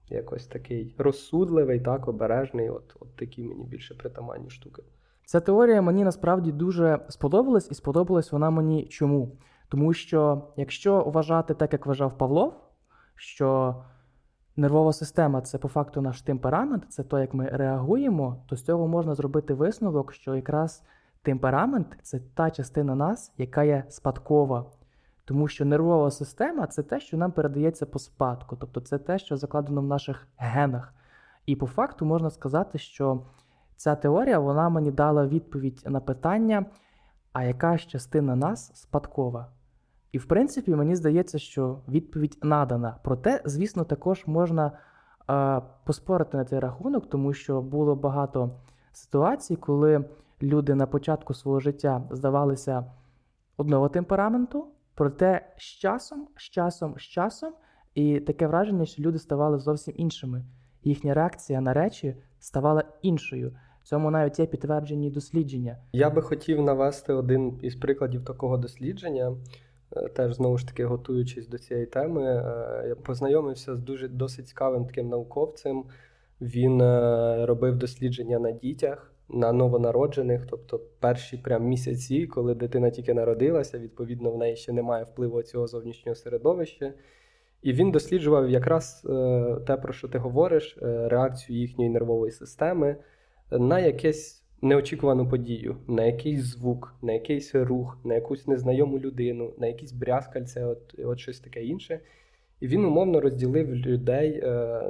Speaker 2: якось такий розсудливий, так, обережний. От, от такі мені більше притаманні штуки.
Speaker 1: Ця теорія мені насправді дуже сподобалась, і сподобалась вона мені чому? Тому що якщо вважати так, як вважав Павлов, що нервова система це по факту наш темперамент, це то, як ми реагуємо, то з цього можна зробити висновок, що якраз темперамент це та частина нас, яка є спадкова. Тому що нервова система це те, що нам передається по спадку, тобто це те, що закладено в наших генах. І по факту можна сказати, що ця теорія вона мені дала відповідь на питання, а яка ж частина нас спадкова. І в принципі, мені здається, що відповідь надана. Проте, звісно, також можна е, поспорити на цей рахунок, тому що було багато ситуацій, коли люди на початку свого життя здавалися одного темпераменту. Проте з часом, з часом, з часом, і таке враження, що люди ставали зовсім іншими. Їхня реакція на речі ставала іншою. Цьому навіть є підтверджені дослідження.
Speaker 2: Я би хотів навести один із прикладів такого дослідження. Е, теж знову ж таки, готуючись до цієї теми, е, я познайомився з дуже досить цікавим таким науковцем. Він е, робив дослідження на дітях на новонароджених, тобто перші прям місяці, коли дитина тільки народилася, відповідно, в неї ще немає впливу цього зовнішнього середовища. І він досліджував якраз те, про що ти говориш, реакцію їхньої нервової системи на якесь неочікувану подію, на якийсь звук, на якийсь рух, на якусь незнайому людину, на якісь брязкальце, от, от щось таке інше. І він умовно розділив людей е,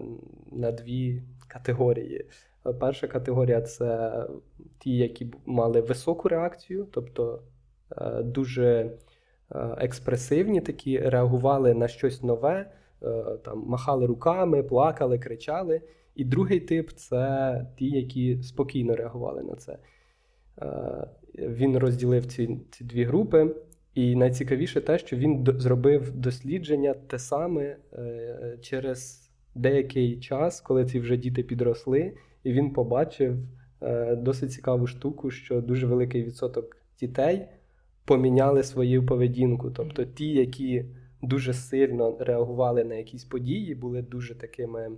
Speaker 2: на дві категорії. Перша категорія це ті, які мали високу реакцію, тобто е, дуже е, експресивні, такі реагували на щось нове, е, там махали руками, плакали, кричали. І другий тип це ті, які спокійно реагували на це. Він розділив ці, ці дві групи. І найцікавіше те, що він зробив дослідження те саме через деякий час, коли ці вже діти підросли і він побачив е, досить цікаву штуку, що дуже великий відсоток дітей поміняли свою поведінку. Тобто ті, які дуже сильно реагували на якісь події, були дуже такими, е,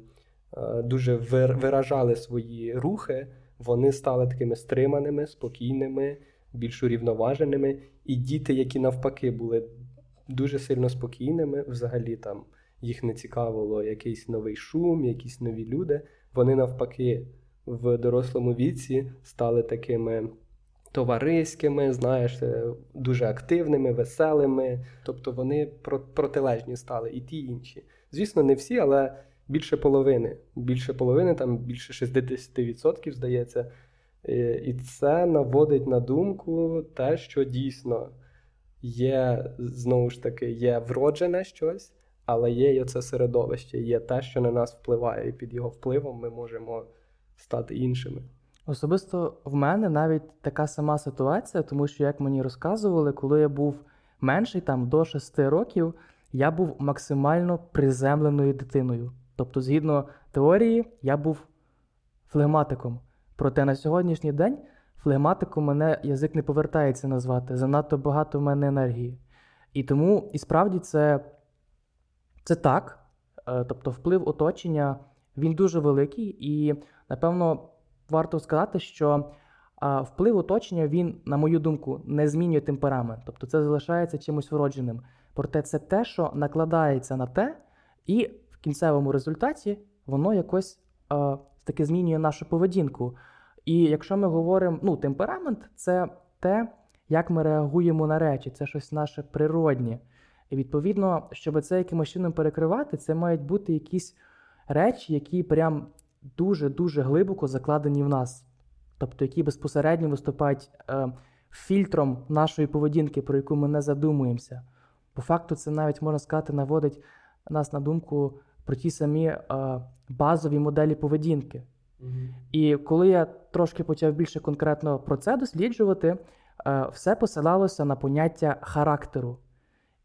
Speaker 2: дуже виражали свої рухи, вони стали такими стриманими, спокійними, більш урівноваженими. І діти, які навпаки були дуже сильно спокійними, взагалі там їх не цікавило якийсь новий шум, якісь нові люди. Вони навпаки в дорослому віці стали такими товариськими, знаєш, е, дуже активними, веселими. Тобто вони протилежні стали і ті і інші. Звісно, не всі, але більше половини. Більше половини, там більше 60%, здається. Е, і це наводить на думку те, що дійсно є, знову ж таки, є вроджене щось, але є і оце середовище, є те, що на нас впливає, і під його впливом ми можемо стати іншими.
Speaker 1: Особисто в мене навіть така сама ситуація, тому що, як мені розказували, коли я був менший, там до 6 років, я був максимально приземленою дитиною. Тобто, згідно теорії, я був флегматиком. Проте на сьогоднішній день флегматиком мене язик не повертається назвати. Занадто багато в мене енергії. І тому і справді це, це так. Е, тобто, вплив оточення він дуже великий, і, напевно, варто сказати, що вплив оточення, він, на мою думку, не змінює темперамент. Тобто це залишається чимось вродженим. Проте це те, що накладається на те, і кінцевому результаті воно якось а, таки змінює нашу поведінку. І якщо ми говоримо, ну, темперамент це те, як ми реагуємо на речі, це щось наше природнє. І відповідно, щоб це якимось чином перекривати, це мають бути якісь речі, які прям дуже-дуже глибоко закладені в нас, тобто які безпосередньо виступають е, фільтром нашої поведінки, про яку ми не задумуємося. По факту, це навіть можна сказати, наводить нас на думку про ті самі е, базові моделі поведінки. Mm-hmm. І коли я трошки почав більше конкретно про це досліджувати, е, все посилалося на поняття характеру.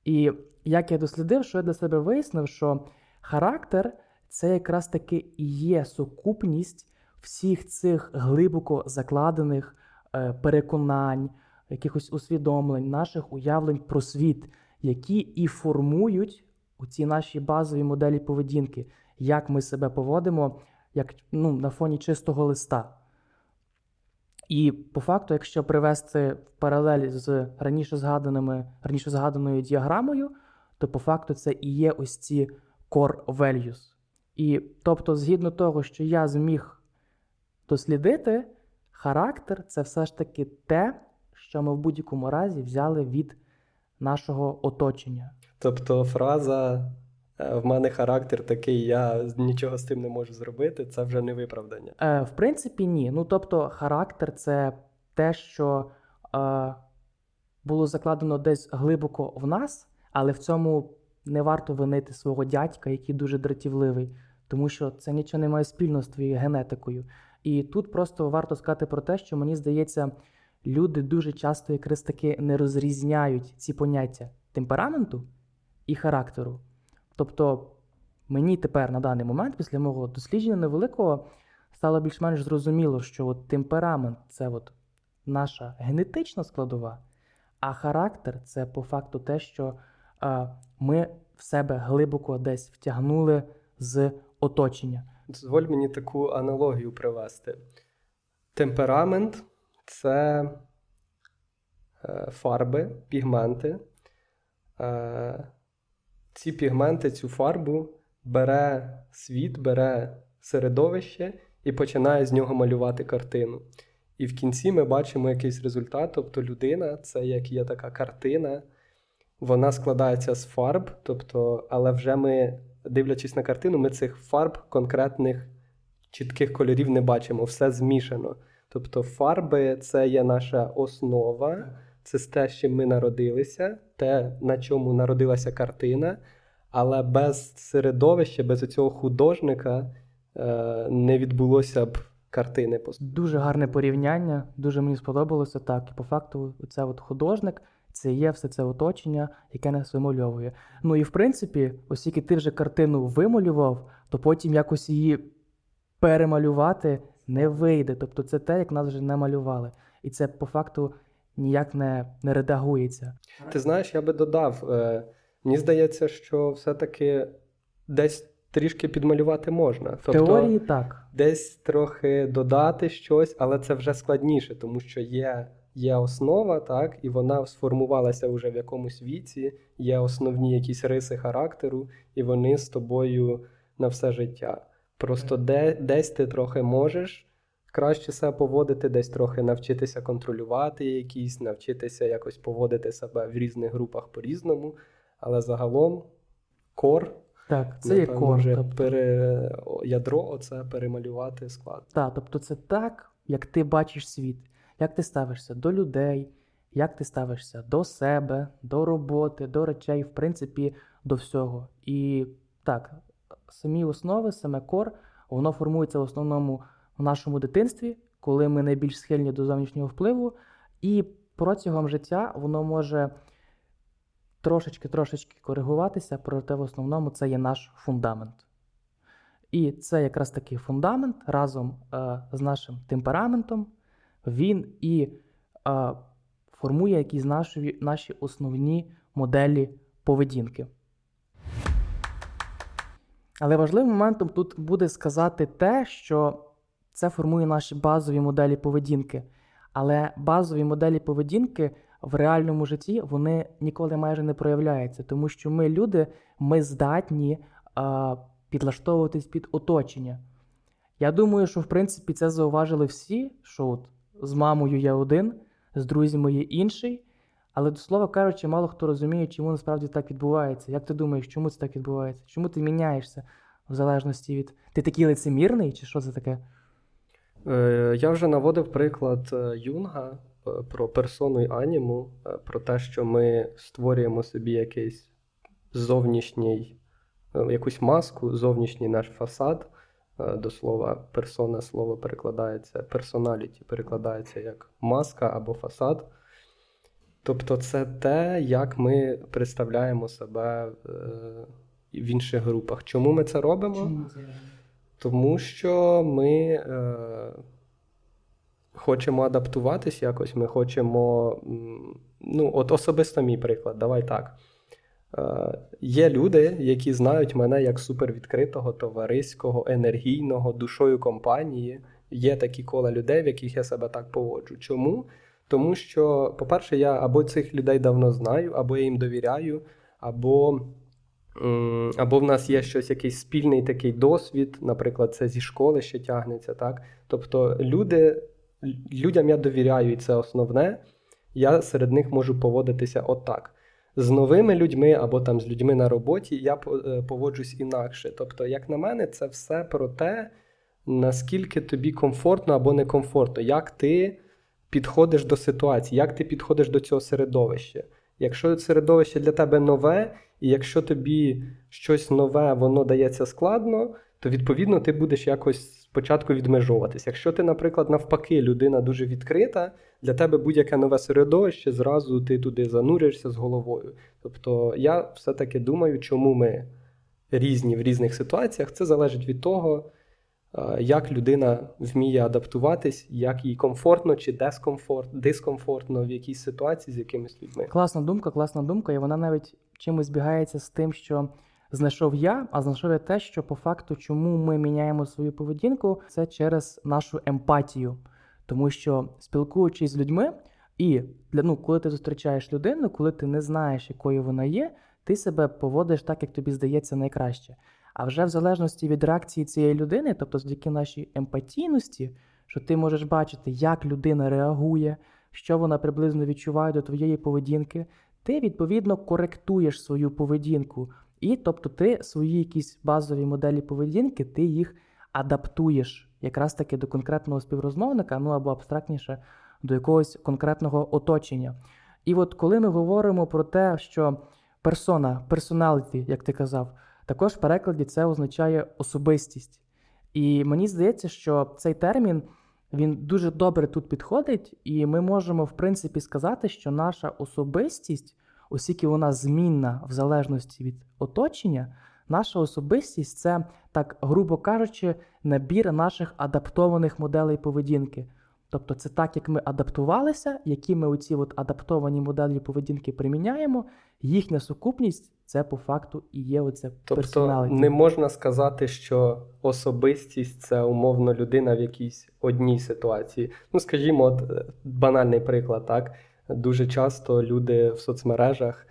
Speaker 1: І як я дослідив, що я для себе вияснив, що характер це якраз таки і є сукупність всіх цих глибоко закладених е, переконань, якихось усвідомлень, наших уявлень про світ, які і формують ці наші базові моделі поведінки, як ми себе поводимо як ну, на фоні чистого листа. І по факту, якщо привести в паралель з раніше згаданими, раніше згаданою діаграмою, то по факту це і є ось ці core values. І тобто, згідно того, що я зміг дослідити, характер це все ж таки те, що ми в будь-якому разі взяли від нашого оточення.
Speaker 2: Тобто фраза е, в мене характер такий, я нічого з тим не можу зробити, це вже не виправдання.
Speaker 1: Е, В принципі, ні. Ну тобто, характер це те, що е, було закладено десь глибоко в нас, але в цьому не варто винити свого дядька, який дуже дратівливий тому що це нічого не має спільного з твоєю генетикою. І тут просто варто сказати про те, що мені здається, люди дуже часто якраз таки не розрізняють ці поняття темпераменту і характеру. Тобто мені тепер на даний момент, після мого дослідження невеликого, стало більш-менш зрозуміло, що от темперамент це от наша генетична складова, а характер це по факту те, що а, ми в себе глибоко десь втягнули з оточення.
Speaker 2: Дозволь мені таку аналогію привести. Темперамент це е, фарби, пігменти. Е, ці пігменти, цю фарбу бере світ, бере середовище і починає з нього малювати картину. І в кінці ми бачимо якийсь результат. Тобто людина це як є така картина, вона складається з фарб, тобто, але вже ми дивлячись на картину, ми цих фарб конкретних чітких кольорів не бачимо, все змішано. Тобто фарби це є наша основа, це те, з чим ми народилися, те, на чому народилася картина, але без середовища, без цього художника е, не відбулося б картини.
Speaker 1: Дуже гарне порівняння, дуже мені сподобалося так. І по факту, це от художник це є все це оточення, яке нас вимальовує. Ну і в принципі, оскільки ти вже картину вималював, то потім якось її перемалювати не вийде. Тобто це те, як нас вже не малювали. І це по факту ніяк не не редагується.
Speaker 2: Ти знаєш, я би додав. Е, Мені здається, що все-таки десь трішки підмалювати можна.
Speaker 1: В тобто, теорії так.
Speaker 2: Десь трохи додати щось, але це вже складніше, тому що є є основа, так, і вона сформувалася вже в якомусь віці, є основні якісь риси характеру, і вони з тобою на все життя. Просто де, десь ти трохи можеш краще себе поводити, десь трохи навчитися контролювати якісь, навчитися якось поводити себе в різних групах по-різному. Але загалом кор.
Speaker 1: Так, це є кор.
Speaker 2: Тобто... пере... ядро оце перемалювати склад.
Speaker 1: Так, тобто це так, як ти бачиш світ, як ти ставишся до людей, як ти ставишся до себе, до роботи, до речей, в принципі, до всього. І так, самі основи, саме кор, воно формується в основному в нашому дитинстві, коли ми найбільш схильні до зовнішнього впливу, і протягом життя воно може трошечки-трошечки коригуватися, проте в основному це є наш фундамент. І це якраз такий фундамент разом е, з нашим темпераментом, він і е, формує якісь наші, наші основні моделі поведінки. Але важливим моментом тут буде сказати те, що це формує наші базові моделі поведінки. Але базові моделі поведінки в реальному житті вони ніколи майже не проявляються, тому що ми, люди, ми здатні а, підлаштовуватись під оточення. Я думаю, що в принципі це зауважили всі, що от з мамою я один, з друзями є інший. Але до слова кажучи, мало хто розуміє, чому насправді так відбувається. Як ти думаєш, чому це так відбувається? Чому ти міняєшся в залежності від. Ти такий лицемірний, чи що це таке?
Speaker 2: Е, я вже наводив приклад е, Юнга е, про персону і аніму, про те, що ми створюємо собі якийсь зовнішній, якусь маску, зовнішній наш фасад. До слова, персона слово перекладається, персоналіті перекладається як маска або фасад. Тобто, це те, як ми представляємо себе в інших групах. Чому ми це робимо? Тому що ми е, хочемо адаптуватись якось, ми хочемо. Ну, от особисто мій приклад, давай так. Е, Є люди, які знають мене як супервідкритого, товариського, енергійного, душою компанії. Є такі кола людей, в яких я себе так поводжу. Чому? Тому що, по-перше, я або цих людей давно знаю, або я їм довіряю, або або в нас є щось, якийсь спільний такий досвід, наприклад, це зі школи ще тягнеться. так? Тобто люди, людям я довіряю, і це основне, я серед них можу поводитися отак. З новими людьми або там з людьми на роботі я е, поводжусь інакше. Тобто, як на мене, це все про те, наскільки тобі комфортно або некомфортно, як ти підходиш до ситуації, як ти підходиш до цього середовища. Якщо середовище для тебе нове, і якщо тобі щось нове, воно дається складно, то відповідно ти будеш якось спочатку відмежовуватись. Якщо ти, наприклад, навпаки, людина дуже відкрита, для тебе будь-яке нове середовище, зразу ти туди зануришся з головою. Тобто я все-таки думаю, чому ми різні в різних ситуаціях, це залежить від того, як людина вміє адаптуватись, як їй комфортно чи дискомфорт, дискомфортно в якійсь ситуації з якимись людьми.
Speaker 1: Класна думка, класна думка, і вона навіть чимось збігається з тим, що знайшов я, а знайшов я те, що по факту, чому ми міняємо свою поведінку, це через нашу емпатію. Тому що спілкуючись з людьми, і для ну, коли ти зустрічаєш людину, коли ти не знаєш, якою вона є, ти себе поводиш так, як тобі здається найкраще. А вже в залежності від реакції цієї людини, тобто завдяки нашій емпатійності, що ти можеш бачити, як людина реагує, що вона приблизно відчуває до твоєї поведінки, ти відповідно коректуєш свою поведінку. І тобто ти свої якісь базові моделі поведінки, ти їх адаптуєш якраз таки до конкретного співрозмовника, ну або абстрактніше до якогось конкретного оточення. І от коли ми говоримо про те, що персона, персоналіті, як ти казав, також в перекладі це означає особистість. І мені здається, що цей термін він дуже добре тут підходить, і ми можемо, в принципі, сказати, що наша особистість, оскільки вона змінна в залежності від оточення, наша особистість це, так грубо кажучи, набір наших адаптованих моделей поведінки. Тобто, це так, як ми адаптувалися, які ми оці от адаптовані моделі поведінки приміняємо, їхня сукупність це по факту і є оце
Speaker 2: Тобто не можна сказати, що особистість це умовно людина в якійсь одній ситуації. Ну, скажімо, от е, банальний приклад, так. Дуже часто люди в соцмережах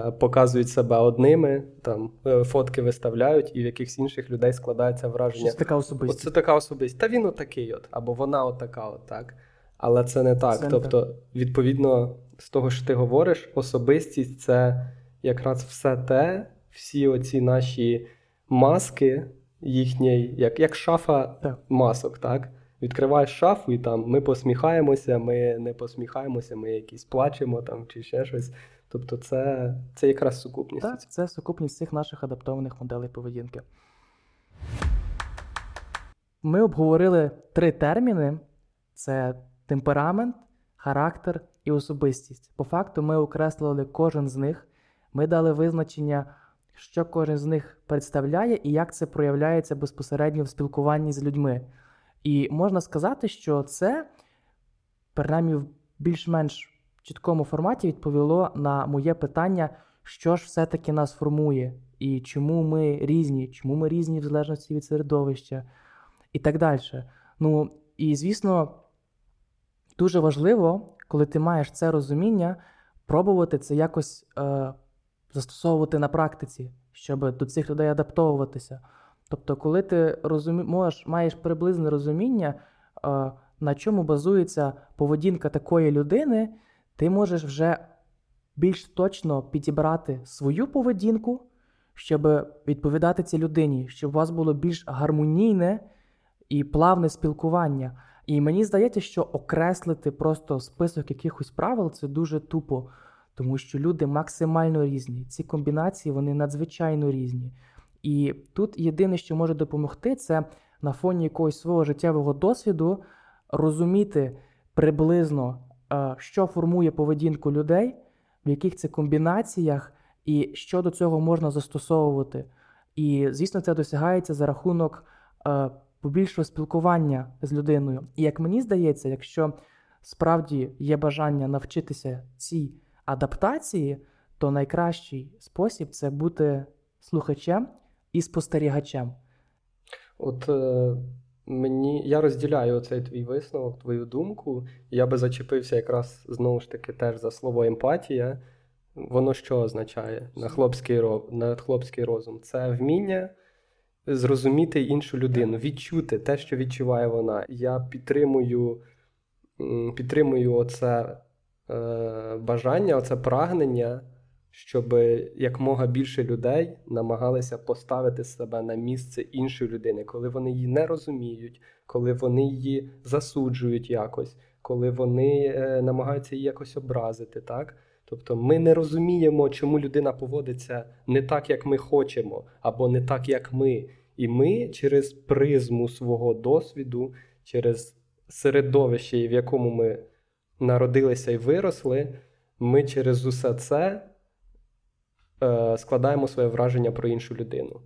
Speaker 2: показують себе одними, там е, фотки виставляють, і в якихось інших людей складається враження.
Speaker 1: Це така особистість.
Speaker 2: Це така особистість. Та він отакий, от, або вона отака, от так. Але це не так. Це тобто, не так. відповідно, з того, що ти говориш, особистість це якраз все те, всі оці наші маски їхньої, як як шафа так. масок, так? Відкриваєш шафу, і там ми посміхаємося, ми не посміхаємося, ми якісь плачемо там чи ще щось. Тобто, це це якраз сукупність.
Speaker 1: Так, Це сукупність цих наших адаптованих моделей поведінки. Ми обговорили три терміни: це темперамент, характер і особистість. По факту, ми окреслили кожен з них. Ми дали визначення, що кожен з них представляє і як це проявляється безпосередньо в спілкуванні з людьми. І можна сказати, що це, принаймні, більш-менш чіткому форматі відповіло на моє питання, що ж все-таки нас формує, і чому ми різні, чому ми різні в залежності від середовища, і так далі. Ну, і звісно, дуже важливо, коли ти маєш це розуміння, пробувати це якось е, застосовувати на практиці, щоб до цих людей адаптовуватися. Тобто, коли ти розумі... можеш, маєш приблизне розуміння, е, на чому базується поведінка такої людини, ти можеш вже більш точно підібрати свою поведінку, щоб відповідати цій людині, щоб у вас було більш гармонійне і плавне спілкування. І мені здається, що окреслити просто список якихось правил це дуже тупо тому що люди максимально різні. Ці комбінації вони надзвичайно різні. І тут єдине, що може допомогти, це на фоні якогось свого життєвого досвіду розуміти приблизно, що формує поведінку людей, в яких це комбінаціях, і що до цього можна застосовувати. І, звісно, це досягається за рахунок е, побільшого спілкування з людиною. І як мені здається, якщо справді є бажання навчитися цій адаптації, то найкращий спосіб це бути слухачем і спостерігачем.
Speaker 2: От е, мені я розділяю цей твій висновок, твою думку. Я би зачепився якраз знову ж таки теж за слово емпатія. Воно що означає на хлопський на хлопський розум? Це вміння зрозуміти іншу людину, відчути те, що відчуває вона. Я підтримую підтримую оце Е, бажання, оце прагнення, щоб якмога більше людей намагалися поставити себе на місце іншої людини, коли вони її не розуміють, коли вони її засуджують якось, коли вони е, намагаються її якось образити. так? Тобто ми не розуміємо, чому людина поводиться не так, як ми хочемо, або не так, як ми. І ми через призму свого досвіду, через середовище, в якому ми народилися і виросли, ми через усе це е, складаємо своє враження про іншу людину.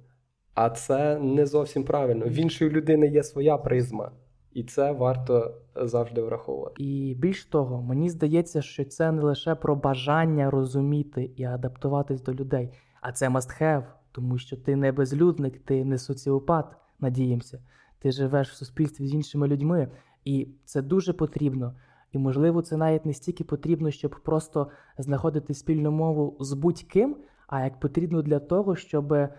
Speaker 2: А це не зовсім правильно. В іншої людини є своя призма, і це варто завжди враховувати.
Speaker 1: І більш того, мені здається, що це не лише про бажання розуміти і адаптуватись до людей, а це must have, тому що ти не безлюдник, ти не соціопат, надіємося. Ти живеш в суспільстві з іншими людьми, і це дуже потрібно. І, можливо, це навіть не стільки потрібно, щоб просто знаходити спільну мову з будь-ким, а як потрібно для того, щоб е,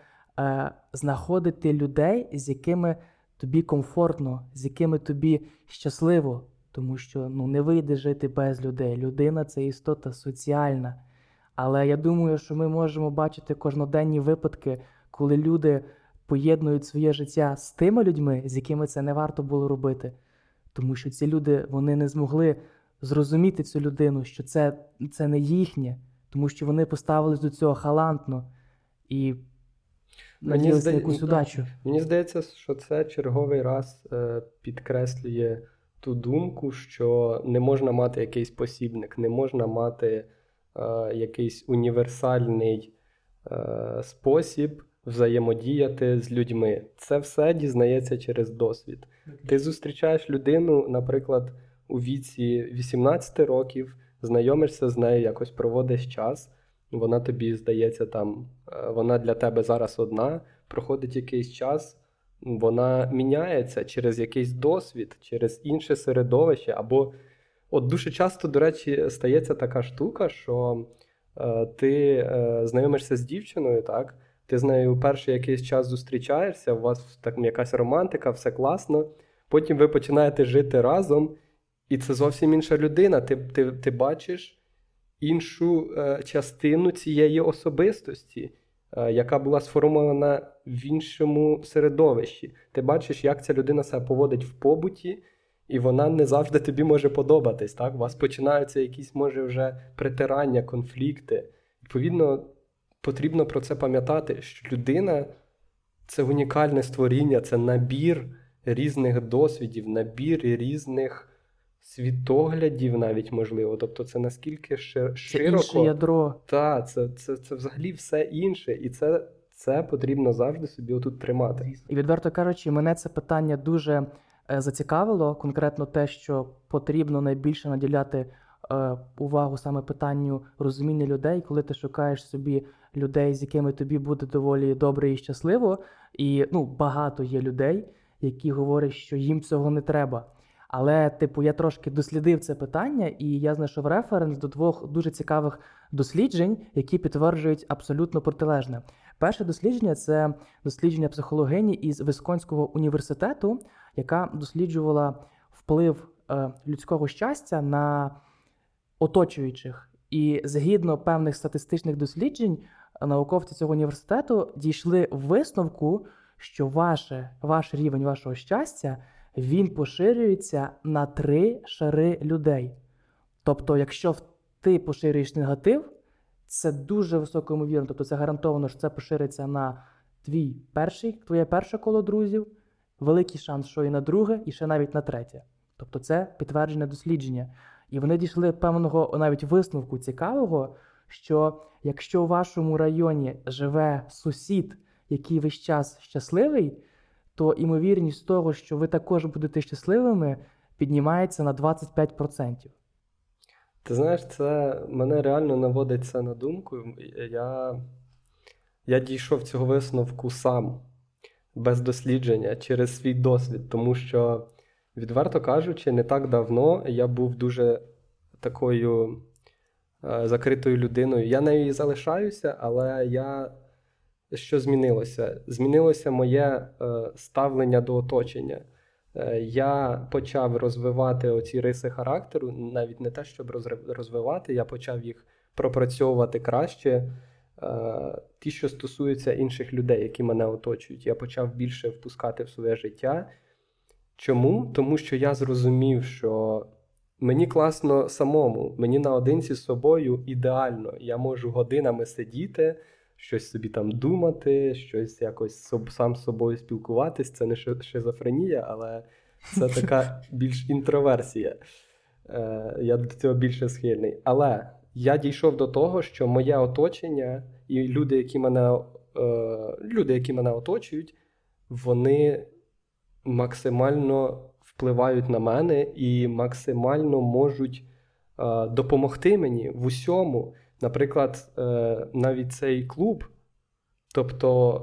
Speaker 1: знаходити людей, з якими тобі комфортно, з якими тобі щасливо, тому що ну, не вийде жити без людей. Людина це істота соціальна. Але я думаю, що ми можемо бачити кожноденні випадки, коли люди поєднують своє життя з тими людьми, з якими це не варто було робити тому що ці люди вони не змогли зрозуміти цю людину, що це це не їхнє, тому що вони поставились до цього халантно і надіялися на якусь удачу.
Speaker 2: Мені здається, що це черговий раз е, підкреслює ту думку, що не можна мати якийсь посібник, не можна мати е, якийсь універсальний е, спосіб взаємодіяти з людьми. Це все дізнається через досвід. Ти зустрічаєш людину, наприклад, у віці 18 років, знайомишся з нею, якось проводиш час, вона тобі здається, там, е, вона для тебе зараз одна, проходить якийсь час, вона міняється через якийсь досвід, через інше середовище. Або от дуже часто, до речі, стається така штука, що е, ти е, знайомишся з дівчиною, так? Ти з нею перший якийсь час зустрічаєшся, у вас так якась романтика, все класно. Потім ви починаєте жити разом, і це зовсім інша людина. Ти ти, ти бачиш іншу е, частину цієї особистості, е, яка була сформована в іншому середовищі. Ти бачиш, як ця людина себе поводить в побуті, і вона не завжди тобі може подобатись. Так? У вас починаються якісь, може, вже притирання, конфлікти. Відповідно, потрібно про це пам'ятати, що людина це унікальне створіння, це набір різних досвідів, набір різних світоглядів, навіть можливо. Тобто, це наскільки широко. Це інше
Speaker 1: ядро.
Speaker 2: Так, це, це, це взагалі все інше. І це. Це потрібно завжди собі отут тримати.
Speaker 1: І відверто кажучи, мене це питання дуже е, зацікавило. Конкретно те, що потрібно найбільше наділяти е, увагу саме питанню розуміння людей, коли ти шукаєш собі людей, з якими тобі буде доволі добре і щасливо. І ну, багато є людей, які говорять, що їм цього не треба. Але, типу, я трошки дослідив це питання, і я знайшов референс до двох дуже цікавих досліджень, які підтверджують абсолютно протилежне. Перше дослідження це дослідження психологині із Висконського університету, яка досліджувала вплив е, людського щастя на оточуючих. І згідно певних статистичних досліджень, науковці цього університету дійшли в висновку, що ваше, ваш рівень вашого щастя він поширюється на три шари людей. Тобто, якщо ти поширюєш негатив, це дуже високо ймовірно. Тобто це гарантовано, що це пошириться на твій перший, твоє перше коло друзів, великий шанс, що і на друге, і ще навіть на третє. Тобто це підтверджене дослідження. І вони дійшли певного навіть висновку цікавого, що якщо у вашому районі живе сусід, який весь час щасливий, то імовірність того, що ви також будете щасливими, піднімається на 25%.
Speaker 2: Ти знаєш, це мене реально наводить це на думку. Я я дійшов цього висновку сам, без дослідження, через свій досвід, тому що, відверто кажучи, не так давно я був дуже такою е, закритою людиною. Я нею залишаюся, але я. Що змінилося? Змінилося моє е, ставлення до оточення. Е, я почав розвивати оці риси характеру, навіть не те, щоб розвивати, я почав їх пропрацьовувати краще. Е, ті, що стосуються інших людей, які мене оточують, я почав більше впускати в своє життя. Чому? Тому що я зрозумів, що мені класно самому, мені наодинці з собою ідеально. Я можу годинами сидіти щось собі там думати, щось якось сам з собою спілкуватись. Це не шизофренія, але це така більш інтроверсія. Е, Я до цього більше схильний. Але я дійшов до того, що моє оточення і люди, які мене, е, люди, які мене оточують, вони максимально впливають на мене і максимально можуть е, допомогти мені в усьому. Наприклад, е, навіть цей клуб. Тобто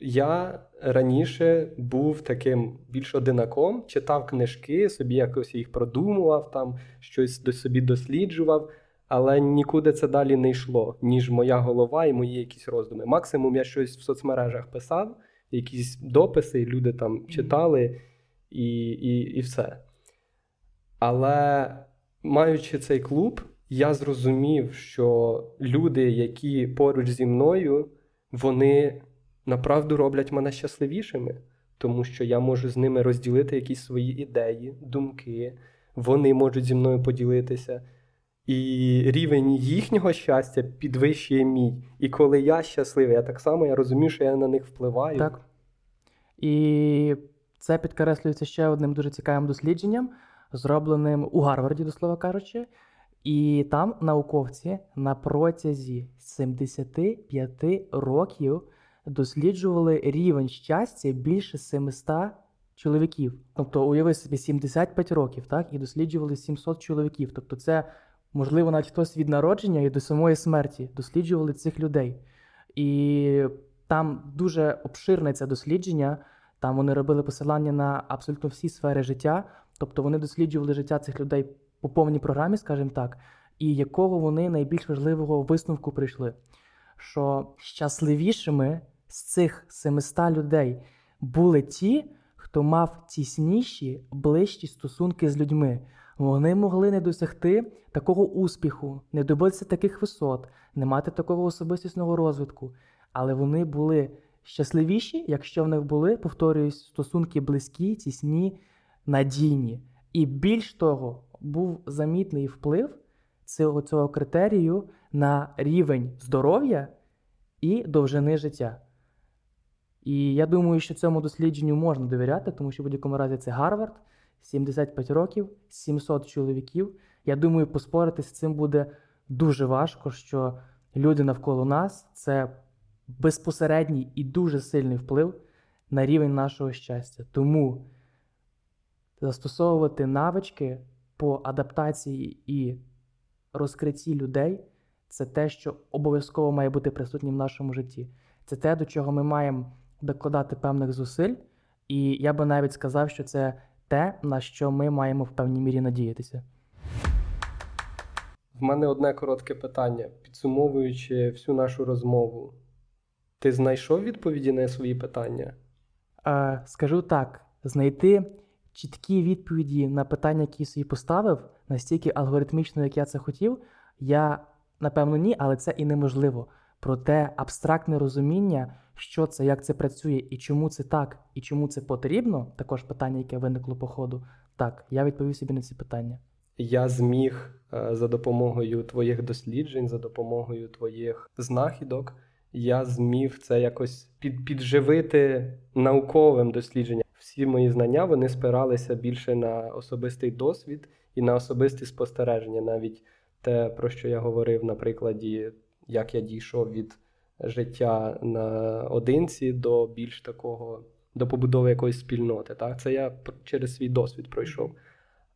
Speaker 2: я раніше був таким більш одинаком, читав книжки, собі якось їх продумував, там щось до собі досліджував, але нікуди це далі не йшло, ніж моя голова і мої якісь роздуми. Максимум я щось в соцмережах писав, якісь дописи, люди там читали і, і, і все. Але маючи цей клуб я зрозумів, що люди, які поруч зі мною, вони направду роблять мене щасливішими, тому що я можу з ними розділити якісь свої ідеї, думки, вони можуть зі мною поділитися. І рівень їхнього щастя підвищує мій. І коли я щасливий, я так само я розумію, що я на них впливаю.
Speaker 1: Так. І це підкреслюється ще одним дуже цікавим дослідженням, зробленим у Гарварді, до слова кажучи. І там науковці на протязі 75 років досліджували рівень щастя більше 700 чоловіків. Тобто, уяви собі 75 років, так, і досліджували 700 чоловіків. Тобто, це, можливо, навіть хтось від народження і до самої смерті досліджували цих людей. І там дуже обширне це дослідження. Там вони робили посилання на абсолютно всі сфери життя. Тобто вони досліджували життя цих людей по повній програмі, скажімо так, і якого вони найбільш важливого висновку прийшли. Що щасливішими з цих 700 людей були ті, хто мав тісніші, ближчі стосунки з людьми. Вони могли не досягти такого успіху, не добитися таких висот, не мати такого особистісного розвитку, але вони були щасливіші, якщо в них були, повторююсь, стосунки близькі, тісні, надійні. І більш того, був замітний вплив цього, цього критерію на рівень здоров'я і довжини життя. І я думаю, що цьому дослідженню можна довіряти, тому що в будь-якому разі це Гарвард, 75 років, 700 чоловіків. Я думаю, поспорити з цим буде дуже важко, що люди навколо нас це безпосередній і дуже сильний вплив на рівень нашого щастя. Тому застосовувати навички по адаптації і розкритті людей це те, що обов'язково має бути присутнім в нашому житті. Це те, до чого ми маємо докладати певних зусиль, і я би навіть сказав, що це те, на що ми маємо в певній мірі надіятися.
Speaker 2: В мене одне коротке питання. Підсумовуючи всю нашу розмову, ти знайшов відповіді на свої питання?
Speaker 1: Е, Скажу так: знайти чіткі відповіді на питання, які собі поставив, настільки алгоритмічно, як я це хотів, я напевно ні, але це і неможливо. Проте абстрактне розуміння, що це, як це працює, і чому це так, і чому це потрібно, також питання, яке виникло по ходу. Так, я відповів собі на ці питання.
Speaker 2: Я зміг е, за допомогою твоїх досліджень, за допомогою твоїх знахідок, я зміг це якось під, підживити науковим дослідженням. Всі мої знання вони спиралися більше на особистий досвід і на особисті спостереження, навіть те, про що я говорив на прикладі, як я дійшов від життя наодинці до більш такого до побудови якоїсь спільноти. Так, це я через свій досвід пройшов.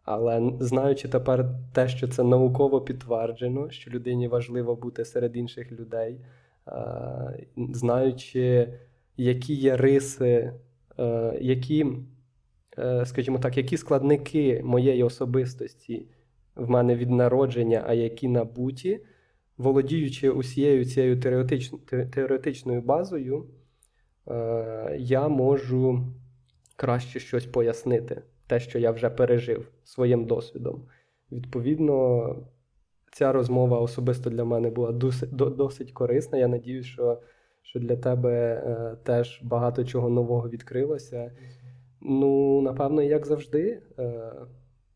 Speaker 2: Але знаючи тепер те, що це науково підтверджено, що людині важливо бути серед інших людей, знаючи, які є риси, які, скажімо так, які складники моєї особистості в мене від народження, а які набуті, володіючи усією цією теоретичною базою, я можу краще щось пояснити те, що я вже пережив своїм досвідом. Відповідно, ця розмова особисто для мене була досить, досить корисна. Я надію, що що для тебе е, теж багато чого нового відкрилося. Ну, напевно, як завжди, е,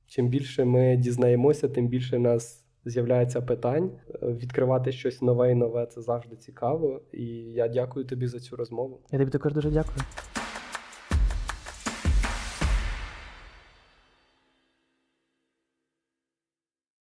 Speaker 2: чим більше ми дізнаємося, тим більше в нас з'являється питань. Відкривати щось нове і нове це завжди цікаво. І я дякую тобі за цю розмову.
Speaker 1: Я тобі також дуже дякую.